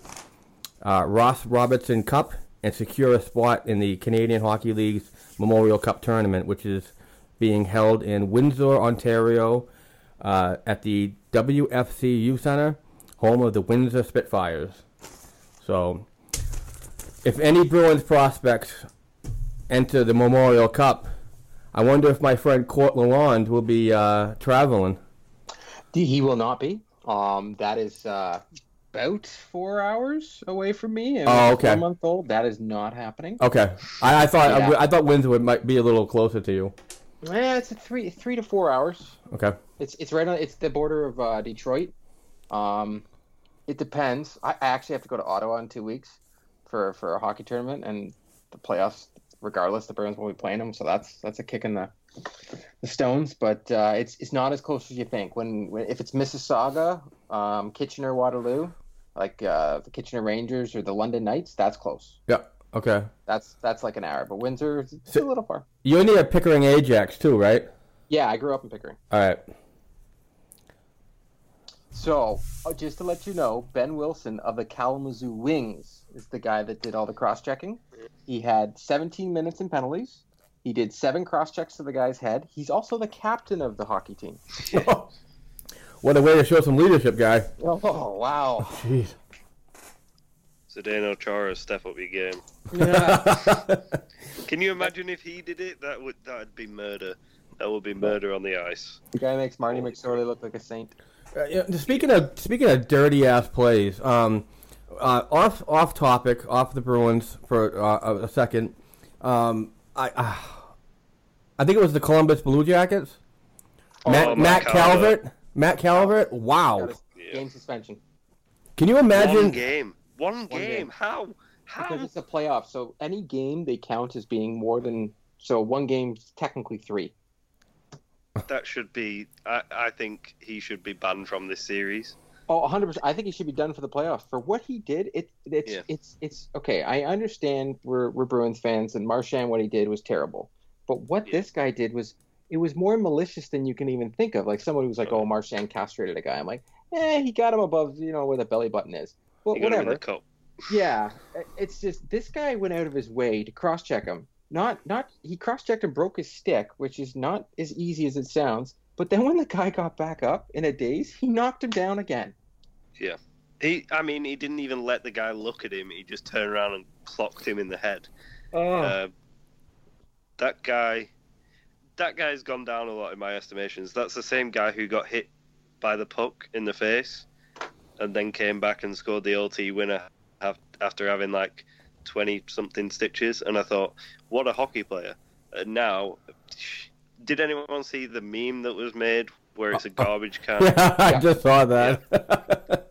uh, Ross Robertson Cup and secure a spot in the Canadian Hockey League's Memorial Cup tournament, which is being held in Windsor, Ontario, uh, at the WFC U Center, home of the Windsor Spitfires. So, if any Bruins prospects enter the Memorial Cup, I wonder if my friend Court Lalonde will be uh, traveling. He will not be. Um, that is uh, about four hours away from me. and Oh, okay. Four month old. That is not happening. Okay, I, I thought Yeah. I, I thought Windsor might be a little closer to you. Yeah, it's a three three to four hours. Okay. It's it's right on. It's the border of uh, Detroit. Um, it depends. I, I actually have to go to Ottawa in two weeks for for a hockey tournament and the playoffs. Regardless, the Bruins will be playing them, so that's that's a kick in the the stones. But uh, it's it's not as close as you think. When, when if it's Mississauga, um, Kitchener, Waterloo, like uh, the Kitchener Rangers or the London Knights, that's close. Yeah. Okay. That's that's like an hour. But Windsor, it's it's a little far. You're near Pickering Ajax too, right? Yeah, I grew up in Pickering. All right. So, uh, just to let you know, Ben Wilson of the Kalamazoo Wings is the guy that did all the cross checking. He had 17 minutes in penalties. He did seven cross checks to the guy's head. He's also the captain of the hockey team. What a way to show some leadership, guy. Oh, wow. Jeez. Zdeno Chara, step up your game. Yeah. Can you imagine if he did it? That would that'd be murder. That would be murder on the ice. the guy makes Marty McSorley look like a saint. Uh, yeah, speaking of speaking of dirty ass plays, um, uh, off off topic, off the Bruins for uh, a- a second. Um, I uh, I think it was the Columbus Blue Jackets. Matt, Oh, Matt Matt Calvert. Calvert. Matt Calvert. Wow. Got Game suspension. Can you imagine? One game. One game. One game. How? How? Because it's a playoff, so any game they count as being more than. So one game's technically three. That should be. I, I think he should be banned from this series. Oh, 100%. I think he should be done for the playoffs. For what he did, it, it's Yeah. it's it's okay. I understand we're we're Bruins fans and Marchand what he did was terrible. But what this guy did was it was more malicious than you can even think of. Like someone who's like, "Oh, Marchand castrated a guy." I'm like, "Eh, he got him above, you know, where the belly button is." Well, He got him in whatever. Yeah, it's just this guy went out of his way to cross-check him. Not not he cross-checked and broke his stick, which is not as easy as it sounds. But then when the guy got back up in a daze, he knocked him down again. Yeah. He. I mean, he didn't even let the guy look at him. He just turned around and clocked him in the head. Oh. Uh, that guy. That guy's gone down a lot in my estimations. That's the same guy who got hit by the puck in the face, and then came back and scored the OT winner after having like twenty something stitches. And I thought, what a hockey player! And now, did anyone see the meme that was made where it's a uh, uh, garbage can? Yeah, I just saw that.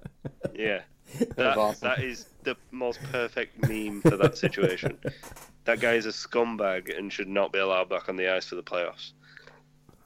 Yeah. was That, awesome. that is the most perfect meme for that situation. that guy is a scumbag and should not be allowed back on the ice for the playoffs.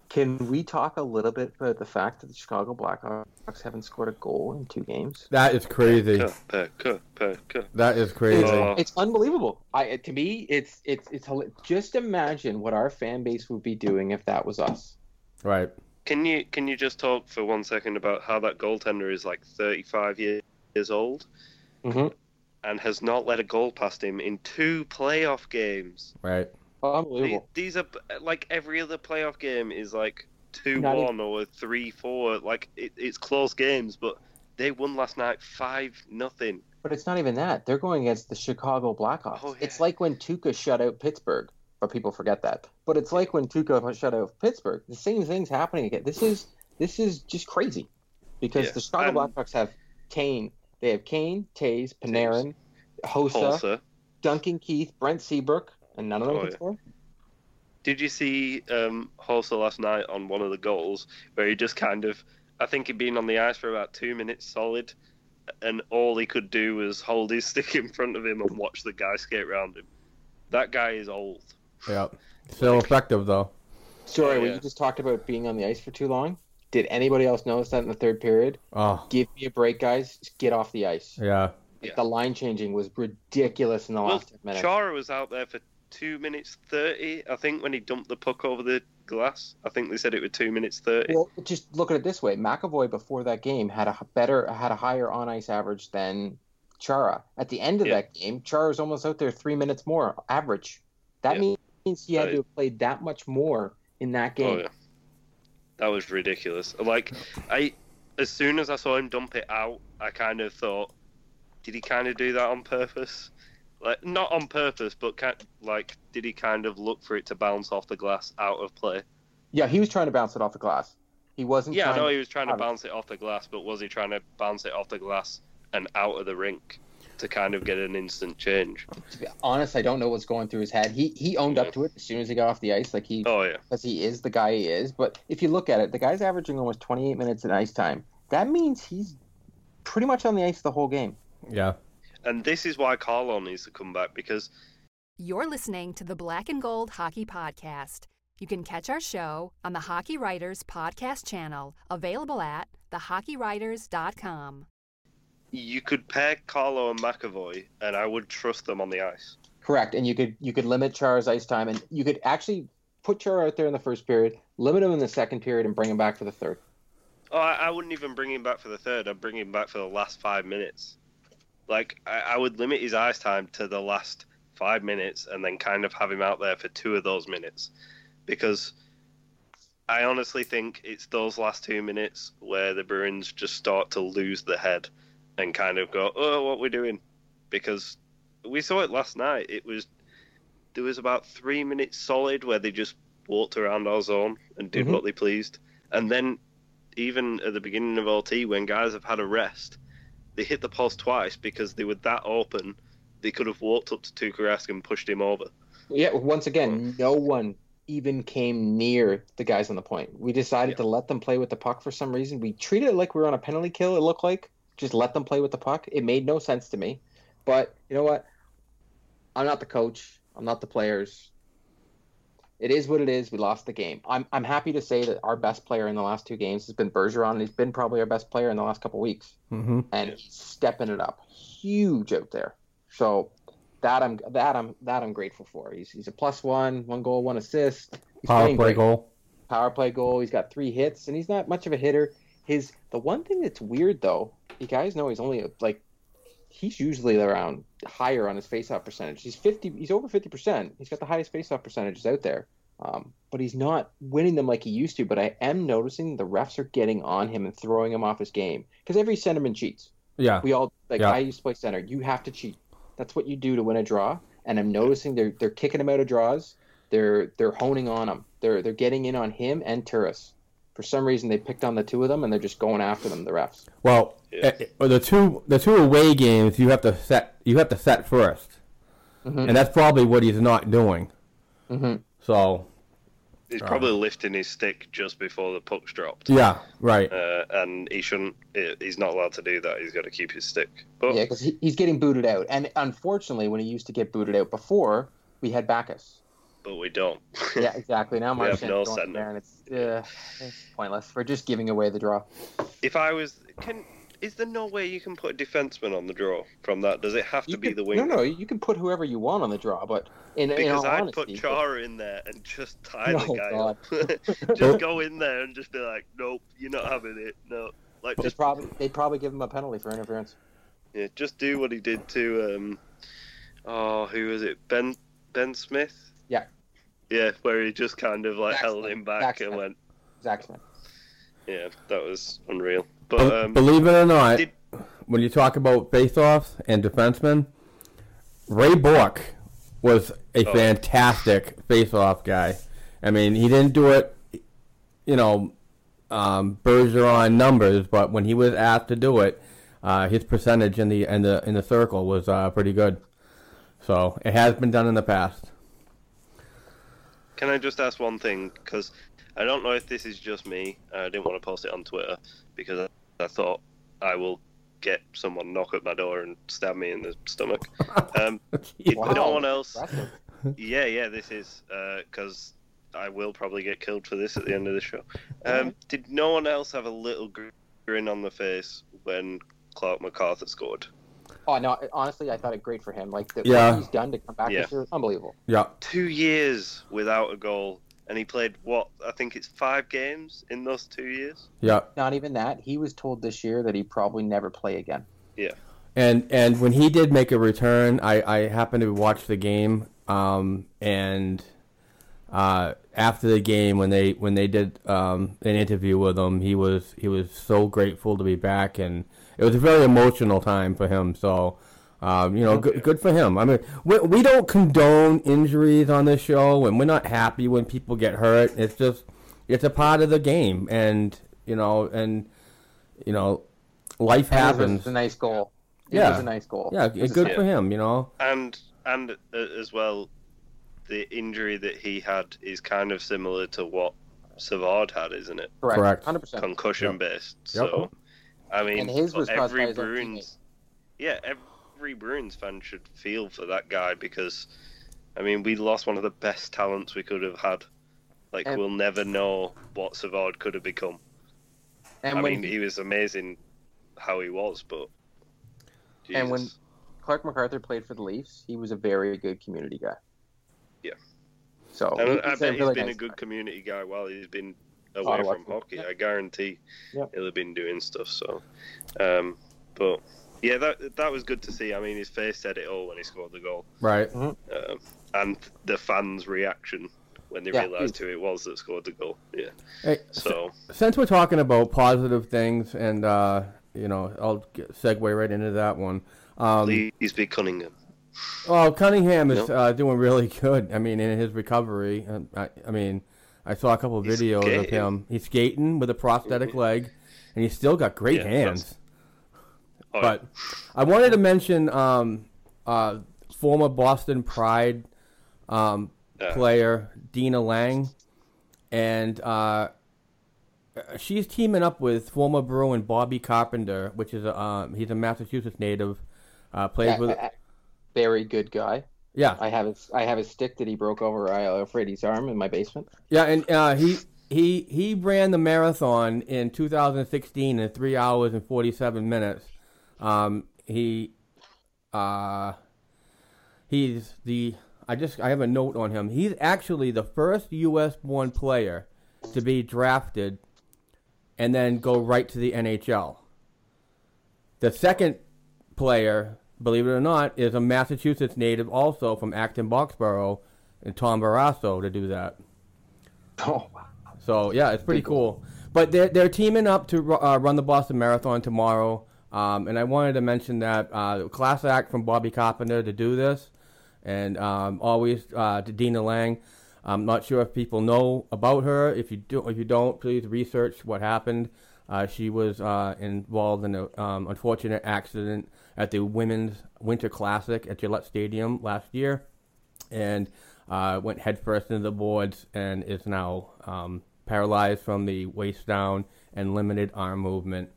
Can we talk a little bit about the fact that the Chicago Blackhawks haven't scored a goal in two games? that is crazy. Cuh, puh, cuh, puh, cuh. That is crazy. Oh. It's unbelievable. I to me, it's it's it's just imagine what our fan base would be doing if that was us. Right. Can you can you just talk for one second about how that goaltender is like 35 years old Mhm. and has not let a goal past him in two playoff games? Right. Unbelievable. These are like every other playoff game is like two Not one or three four. Like it, it's close games, but they won last night five nothing. But it's not even that. They're going against the Chicago Blackhawks. Oh, It's like when Tuukka shut out Pittsburgh, but people forget that. But it's like when Tuukka shut out Pittsburgh. The same thing's happening again. This is this is just crazy because Yeah, the Chicago and- Blackhawks have Kane. They have Kane, Toews, Panarin, Hossa, Tulsa. Duncan Keith, Brent Seabrook, and none of them Oh, can yeah. score. Did you see um, Hossa last night on one of the goals where he just kind of, I think he'd been on the ice for about two minutes solid, and all he could do was hold his stick in front of him and watch the guy skate around him. That guy is old. Yeah. Still effective though. Sorry, Oh, yeah. you just talked about being on the ice for too long. Did anybody else notice that in the third period? Oh, Give me a break, guys. Just get off the ice. yeah. Yeah. The line changing was ridiculous in the Well, last 10 minutes. Chara was out there for two minutes thirty, I think, when he dumped the puck over the glass. I think they said it was two minutes thirty. Well, just look at it this way: McAvoy before that game had a better, had a higher on ice average than Chara. At the end of Yeah. that game, Chara's almost out there three minutes more average. That Yeah. means he had to have played that much more in that oh, game. Oh yeah, that was ridiculous. Like I, as soon as I saw him dump it out, I kind of thought, did he kind of do that on purpose? Like not on purpose, but kind like did he kind of look for it to bounce off the glass out of play? Yeah, he was trying to bounce it off the glass. He wasn't. Yeah, I trying know he was trying to bounce it off the glass, but was he trying to bounce it off the glass and out of the rink to kind of get an instant change? To be honest, I don't know what's going through his head. He he owned up to it as soon as he got off the ice, like he Oh yeah, because he is the guy he is. But if you look at it, the guy's averaging almost 28 minutes in ice time. That means he's pretty much on the ice the whole game. Yeah. And this is why Carlo needs to come back because You're listening to the Black and Gold Hockey Podcast. You can catch our show on the Hockey Writers Podcast channel, available at thehockeywriters.com. you could pair Carlo and McAvoy, and I would trust them on the ice. Correct, and you could you could limit Chara's ice time, and you could actually put Chara out there in the first period, limit him in the second period, and bring him back for the third. Oh, I, I wouldn't even bring him back for the third. I'd bring him back for the last five minutes. Like I, I would limit his ice time to the last five minutes, and then kind of have him out there for two of those minutes, because I honestly think it's those last two minutes where the Bruins just start to lose the head and kind of go, "Oh, what we're doing?" Because we saw it last night. It was there was about three minutes solid where they just walked around our zone and did Mhm. what they pleased, and then even at the beginning of OT when guys have had a rest, they hit the post twice because they were that open. They could have walked up to Tuukka and pushed him over. Yeah, once again, no one even came near the guys on the point. We decided to let them play with the puck for some reason. We treated it like we were on a penalty kill. It looked like just let them play with the puck. It made no sense to me. But you know what? I'm not the coach. I'm not the players. It is what it is. We lost the game. I'm I'm happy to say that our best player in the last two games has been Bergeron. and He's been probably our best player in the last couple weeks Mm-hmm. and he's stepping it up huge out there. So that I'm that I'm that I'm grateful for. He's he's a plus one, one goal, one assist. He's Power playing play great. goal. Power play goal. He's got three hits, and he's not much of a hitter. His the one thing that's weird though, you guys know he's only like he's usually around higher on his faceoff percentage. He's fifty. He's over fifty percent. He's got the highest faceoff percentages out there. Um, but he's not winning them like he used to. But I am noticing the refs are getting on him and throwing him off his game because every centerman cheats. Yeah. We all like Yeah. I used to play center. You have to cheat. That's what you do to win a draw. And I'm noticing they're they're kicking him out of draws. They're they're honing on him. They're they're getting in on him and Turris. For some reason, they picked on the two of them and they're just going after them. The refs. Well, eh, eh, the two the two away games you have to set you have to set 1st Mhm. and that's probably what he's not doing. Mhm. So He's Uh. probably lifting his stick just before the puck's dropped. yeah, right. Uh, and he shouldn't. He's not allowed to do that. He's got to keep his stick. But Yeah, because he, he's getting booted out. And unfortunately, when he used to get booted out before, we had Backes. But we don't. Yeah, exactly. Now Marchand no there, and it's, uh, it's pointless. We're just giving away the draw. if I was, can is there no way you can put a defenseman on the draw from that? Does it have to You be could- the wing? No, no, you can put whoever you want on the draw, but in, in Because all I'd honesty, put Chara in there and just tie the guy God. up. just go in there and just be like, nope, you're not having it. No, like They'd just probably they'd probably give him a penalty for interference. yeah, just do what he did to um, oh, who was it? Ben Ben Smith. Yeah. Yeah, where he just kind of like Zack held Smith. him back Zack and Smith. went, Zack Smith. Yeah, that was unreal. But um, Believe it or not, did- when you talk about face-offs and defensemen, Ray Bourque was a Oh. fantastic face-off guy. I mean, he didn't do it, you know, um, Bergeron numbers, but when he was asked to do it, uh, his percentage in the in the in the circle was uh, pretty good. So it has been done in the past. Can I just ask one thing? Because I don't know if this is just me. I didn't want to post it on Twitter because I, I thought I will get someone knock at my door and stab me in the stomach. Um, if no one else, Impressive. yeah, yeah, this is because I will probably get killed for this at the end of the show. Um, did no one else have a little grin on the face when Clarke MacArthur scored? Oh no! Honestly, I thought it great for him. Like the, Yeah. what he's done to come back Yeah. this year, is unbelievable. Yeah, Two years without a goal, and he played what I think it's five games in those two years. yeah. Not even that. He was told this year that he'd probably never play again. Yeah. And and when he did make a return, I, I happened to watch the game. Um, and uh, after the game, when they when they did um, an interview with him, he was he was so grateful to be back, and it was a very emotional time for him. So. Um, you know, good, good for him. I mean, we, we don't condone injuries on this show, and we're not happy when people get hurt. It's just, it's a part of the game, and you know, and you know, life And happens. It's a nice goal. It Yeah. was a nice goal. Yeah, It was good for him. You know. and and uh, as well, the injury that he had is kind of similar to what Savard had, isn't it? Correct. Correct. Hundred percent. Concussion based. So, I mean, And his was for caused by every Bruins, yeah, every Bruins fan should feel for that guy because, I mean, we lost one of the best talents we could have had. Like, And- we'll never know what Savard could have become. And I mean, he was amazing how he was, but. And when- Clarke MacArthur played for the Leafs, he was a very good community guy. Yeah. So I a bet he's really been a good guy. community guy while he's been away from hockey. Yeah. I guarantee Yeah. he'll have been doing stuff. So, um, but yeah, that that was good to see. I mean, his face said it all when he scored the goal, Right. um, and the fans' reaction when they Yeah, realised who it was that scored the goal. Yeah. Hey, So since we're talking about positive things, and uh, you know, I'll get, segue right into that one. Um, please be Cunningham. well, Cunningham is Nope. uh, doing really good. I mean, in his recovery, I, I mean, I saw a couple of He's videos of him. He's skating with a prosthetic leg, and he's still got great Yeah, hands. Oh, But I wanted to mention um, uh, former Boston Pride um, Yeah. player Denna Laing, and uh, she's teaming up with former Bruin Bobby Carpenter, which is a um, he's a Massachusetts native. Uh, plays Yeah, with a- a very good guy. Yeah I have his I have his stick that he broke over uh, Freddie's arm in my basement. yeah, and uh, he. He he ran the marathon in 2016 in three hours and 47 minutes. Um, he uh, he's the I just I have a note on him. He's actually the first U.S. born player to be drafted and then go right to the NHL. The second player, believe it or not, is a Massachusetts native, also from Acton Boxborough, and Tom Barrasso to do that. Oh wow. So yeah, it's pretty cool. But they're they're teaming up to uh, run the Boston Marathon tomorrow. Um, and I wanted to mention that uh, class act from Bobby Carpenter to do this, and um, always uh, to Denna Laing. I'm not sure if people know about her. If you do, if you don't, please research what happened. Uh, she was uh, involved in an um, unfortunate accident at the Women's Winter Classic at Gillette Stadium last year, and uh, went headfirst into the boards and is now um, paralyzed from the waist down and limited arm movement.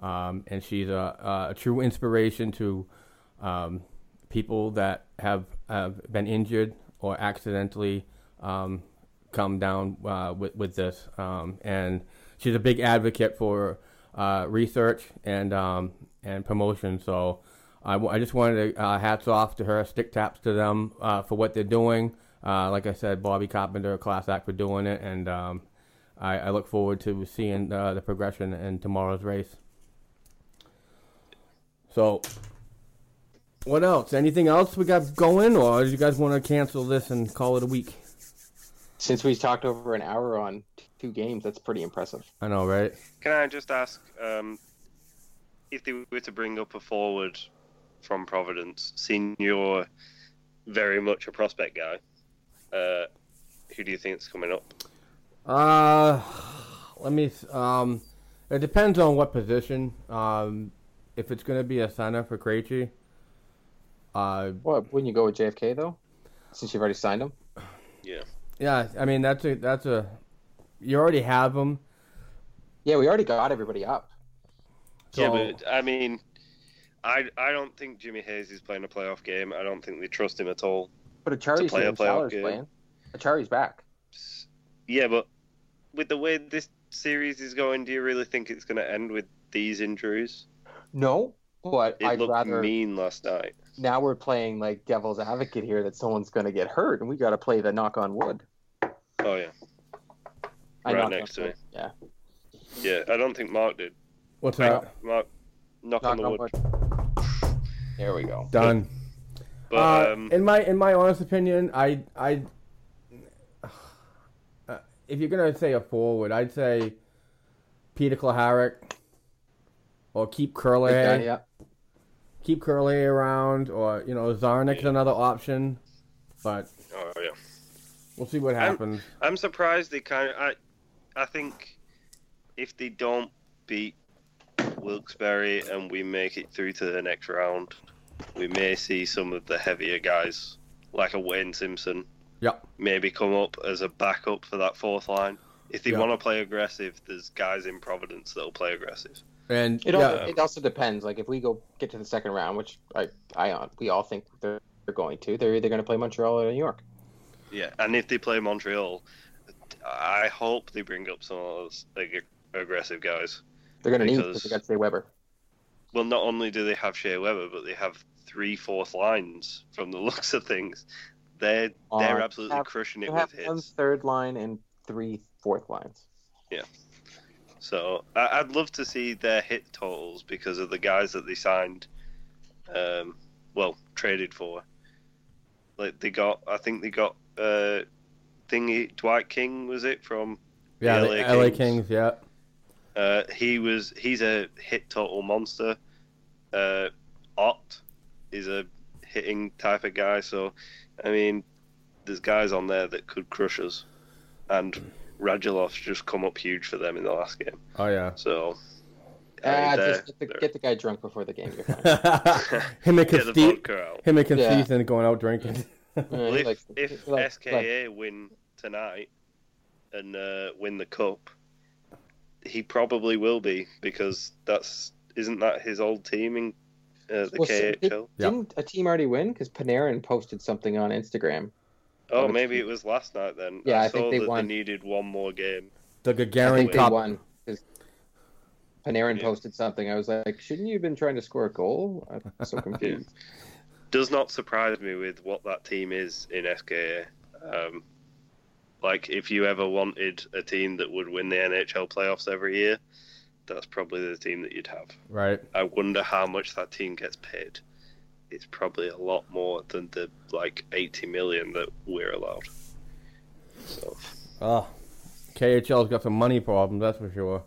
Um, and she's a, a true inspiration to um, people that have, have been injured or accidentally um, come down uh, with, with this. Um, and she's a big advocate for uh, research and um, and promotion. So I just wanted to uh, hats off to her, stick taps to them uh, for what they're doing. Uh, like I said, Bobby Carpenter, class act for doing it, and um, I, I look forward to seeing uh, the progression in tomorrow's race. So, what else? Anything else we got going, or do you guys want to cancel this and call it a week? Since we talked over an hour on two games. That's pretty impressive. I know, right? Can I just ask um, if they were to bring up a forward from Providence, seeing you're very much a prospect guy, uh, who do you think is coming up? Uh, let me. Um, it depends on what position. Um, if it's going to be a center for Krejci, uh, What? Wouldn't you go with JFK though? Since you've already signed him. Yeah. yeah, I mean that's a that's a. You already have him. Yeah, we already got everybody up. Yeah, but I mean, I I don't think Jimmy Hayes is playing a playoff game. I don't think they trust him at all. But Acciari's play a playoff game. playing. Acciari's back. Yeah, but with the way this series is going, do you really think it's going to end with these injuries? No, but It I'd looked rather. mean last night. Now we're playing like devil's advocate here that someone's going to get hurt, and we got to play the knock on wood. Oh yeah, I Right next to wood. Yeah. yeah. I don't think Mark did. What's Mark, that? Mark knock, on the wood. There we go. Done. But Uh, um, in my in my honest opinion, I I uh, if you're gonna say a forward, I'd say Peter Cehlarik or keep Kuraly, Big yeah. keep Kuraly around, or you know Czarnik's another option, but oh yeah. we'll see what happens. I'm surprised they kind of. I, I think if they don't beat Wilkes-Barre and we make it through to the next round, we may see some of the heavier guys, like a Wayne Simpson, Yep. maybe come up as a backup for that fourth line. If they Yeah. want to play aggressive, there's guys in Providence that'll play aggressive. And It, yeah, also, it also depends. Like if we go get to the second round, which I, I, we all think they're, they're going to, they're either going to play Montreal or New York. Yeah, and if they play Montreal, I hope they bring up some of those ag- aggressive guys. They're going to need Because- because they got Shea Weber. Well, not only do they have Shea Weber, but they have three fourth lines from the looks of things. They're they're Uh, absolutely have- crushing They it have with one hits. third line and three fourth lines. Yeah. So I, I'd love to see their hit totals because of the guys that they signed. Um, well, traded for. Like they got, I think they got uh, thingy Dwight King was it from yeah, the the LA LA Kings. Kings, yeah. Uh, he was he's a hit total monster. Uh, Ott is a hitting type of guy. So, I mean, there's guys on there that could crush us, and Radulov's just come up huge for them in the last game. Oh yeah. So, I Ah, just get the, get the guy drunk before the game. You're fine. him and Get the Consti- vodka out. him and Yeah. Constantine going out drinking. Well, if, if he likes- SKA win tonight and uh, win the cup, he probably will be because that's isn't that his old team in uh, the Well, so KHL? did, Didn't a team already win? Because Panarin posted something on Instagram. Oh, Which- maybe it was last night then. Yeah, I, I think they that won. they needed one more game. the Gagarin Cup. won. 'cause Panarin Yeah. posted something. I was like, shouldn't you have been trying to score a goal? I'm so confused. Does not surprise me with what that team is in SKA. Um, like, if you ever wanted a team that would win the NHL playoffs every year, that's probably the team that you'd have. Right. I wonder how much that team gets paid. It's probably a lot more than the like 80 million that we're allowed. So, ah, Oh, KHL's got some money problems, that's for sure.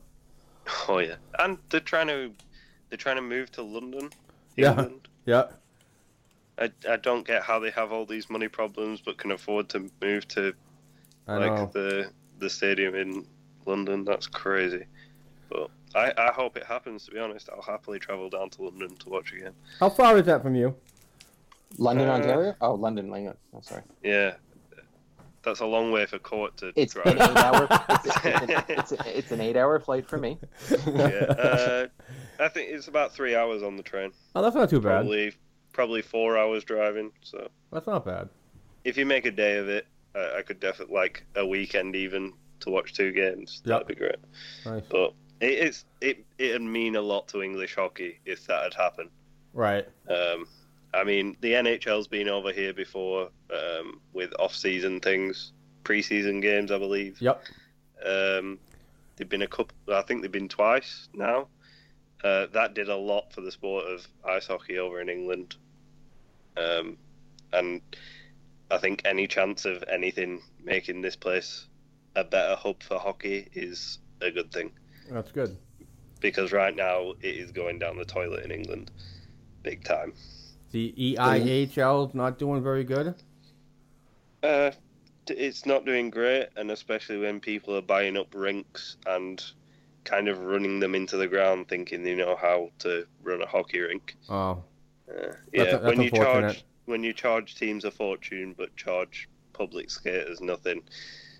oh yeah, and they're trying to they're trying to move to London, Yeah. Yeah. I, I don't get how they have all these money problems but can afford to move to I like know. the the stadium in London. That's crazy. But I, I hope it happens. To be honest, I'll happily travel down to London to watch again. How far is that from you? London, Uh, Ontario? Oh, London, London. I'm sorry. Yeah, that's a long way for court to It's drive. an eight-hour. It's, it's, an, it's, it's an eight-hour flight for me. yeah, uh, I think it's about three hours on the train. Oh, that's not too bad. Probably probably four hours driving. So That's not bad. if you make a day of it, I, I could definitely like a weekend even to watch two games. Yep. That'd be great. Nice. But it, it's it it'd mean a lot to English hockey if that had happened. Right. Um, I mean, the NHL's been over here before um, with off-season things, preseason games, I believe. Yep. Um, they've been a couple. I think they've been twice now. Uh, that did a lot for the sport of ice hockey over in England. Um, and I think any chance of anything making this place a better hub for hockey is a good thing That's good. because right now it is going down the toilet in England, big time. The EIHL is not doing very good. Uh, it's not doing great, and especially when people are buying up rinks and kind of running them into the ground, thinking they know how to run a hockey rink. Oh, Uh, yeah, that's when you unfortunate. charge when you charge teams a fortune but charge public skaters nothing,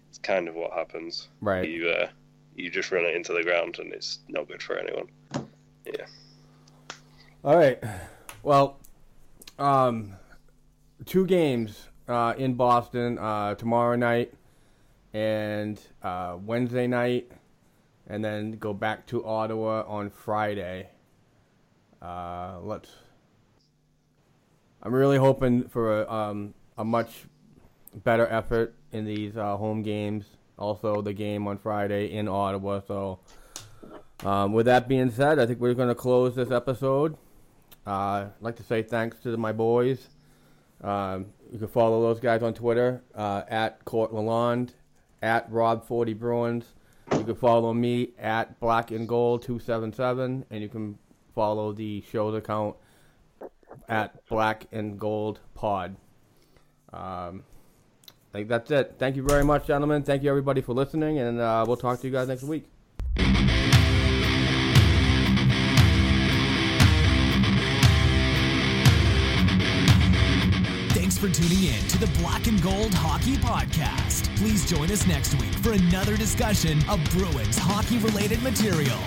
it's kind of what happens. Right. You uh, you just run it into the ground, and it's not good for anyone. Yeah. All right. Well, um, two games uh, in Boston uh, tomorrow night and uh, Wednesday night, and then go back to Ottawa on Friday. Uh, let's. I'm really hoping for a, um, a much better effort in these uh, home games. Also, the game on Friday in Ottawa. So, um, with that being said, I think we're going to close this episode. Uh, I'd like to say thanks to my boys. Um, you can follow those guys on Twitter uh, at Court Lalonde, at Rob40 Bruins. You can follow me at Black and Gold 277, and you can follow the show's account at Black and Gold Pod. Um, I think that's it. Thank you very much, gentlemen. Thank you, everybody, for listening, and uh, we'll talk to you guys next week. Thanks for tuning in to the Black and Gold Hockey Podcast. Please join us next week for another discussion of Bruins hockey related material.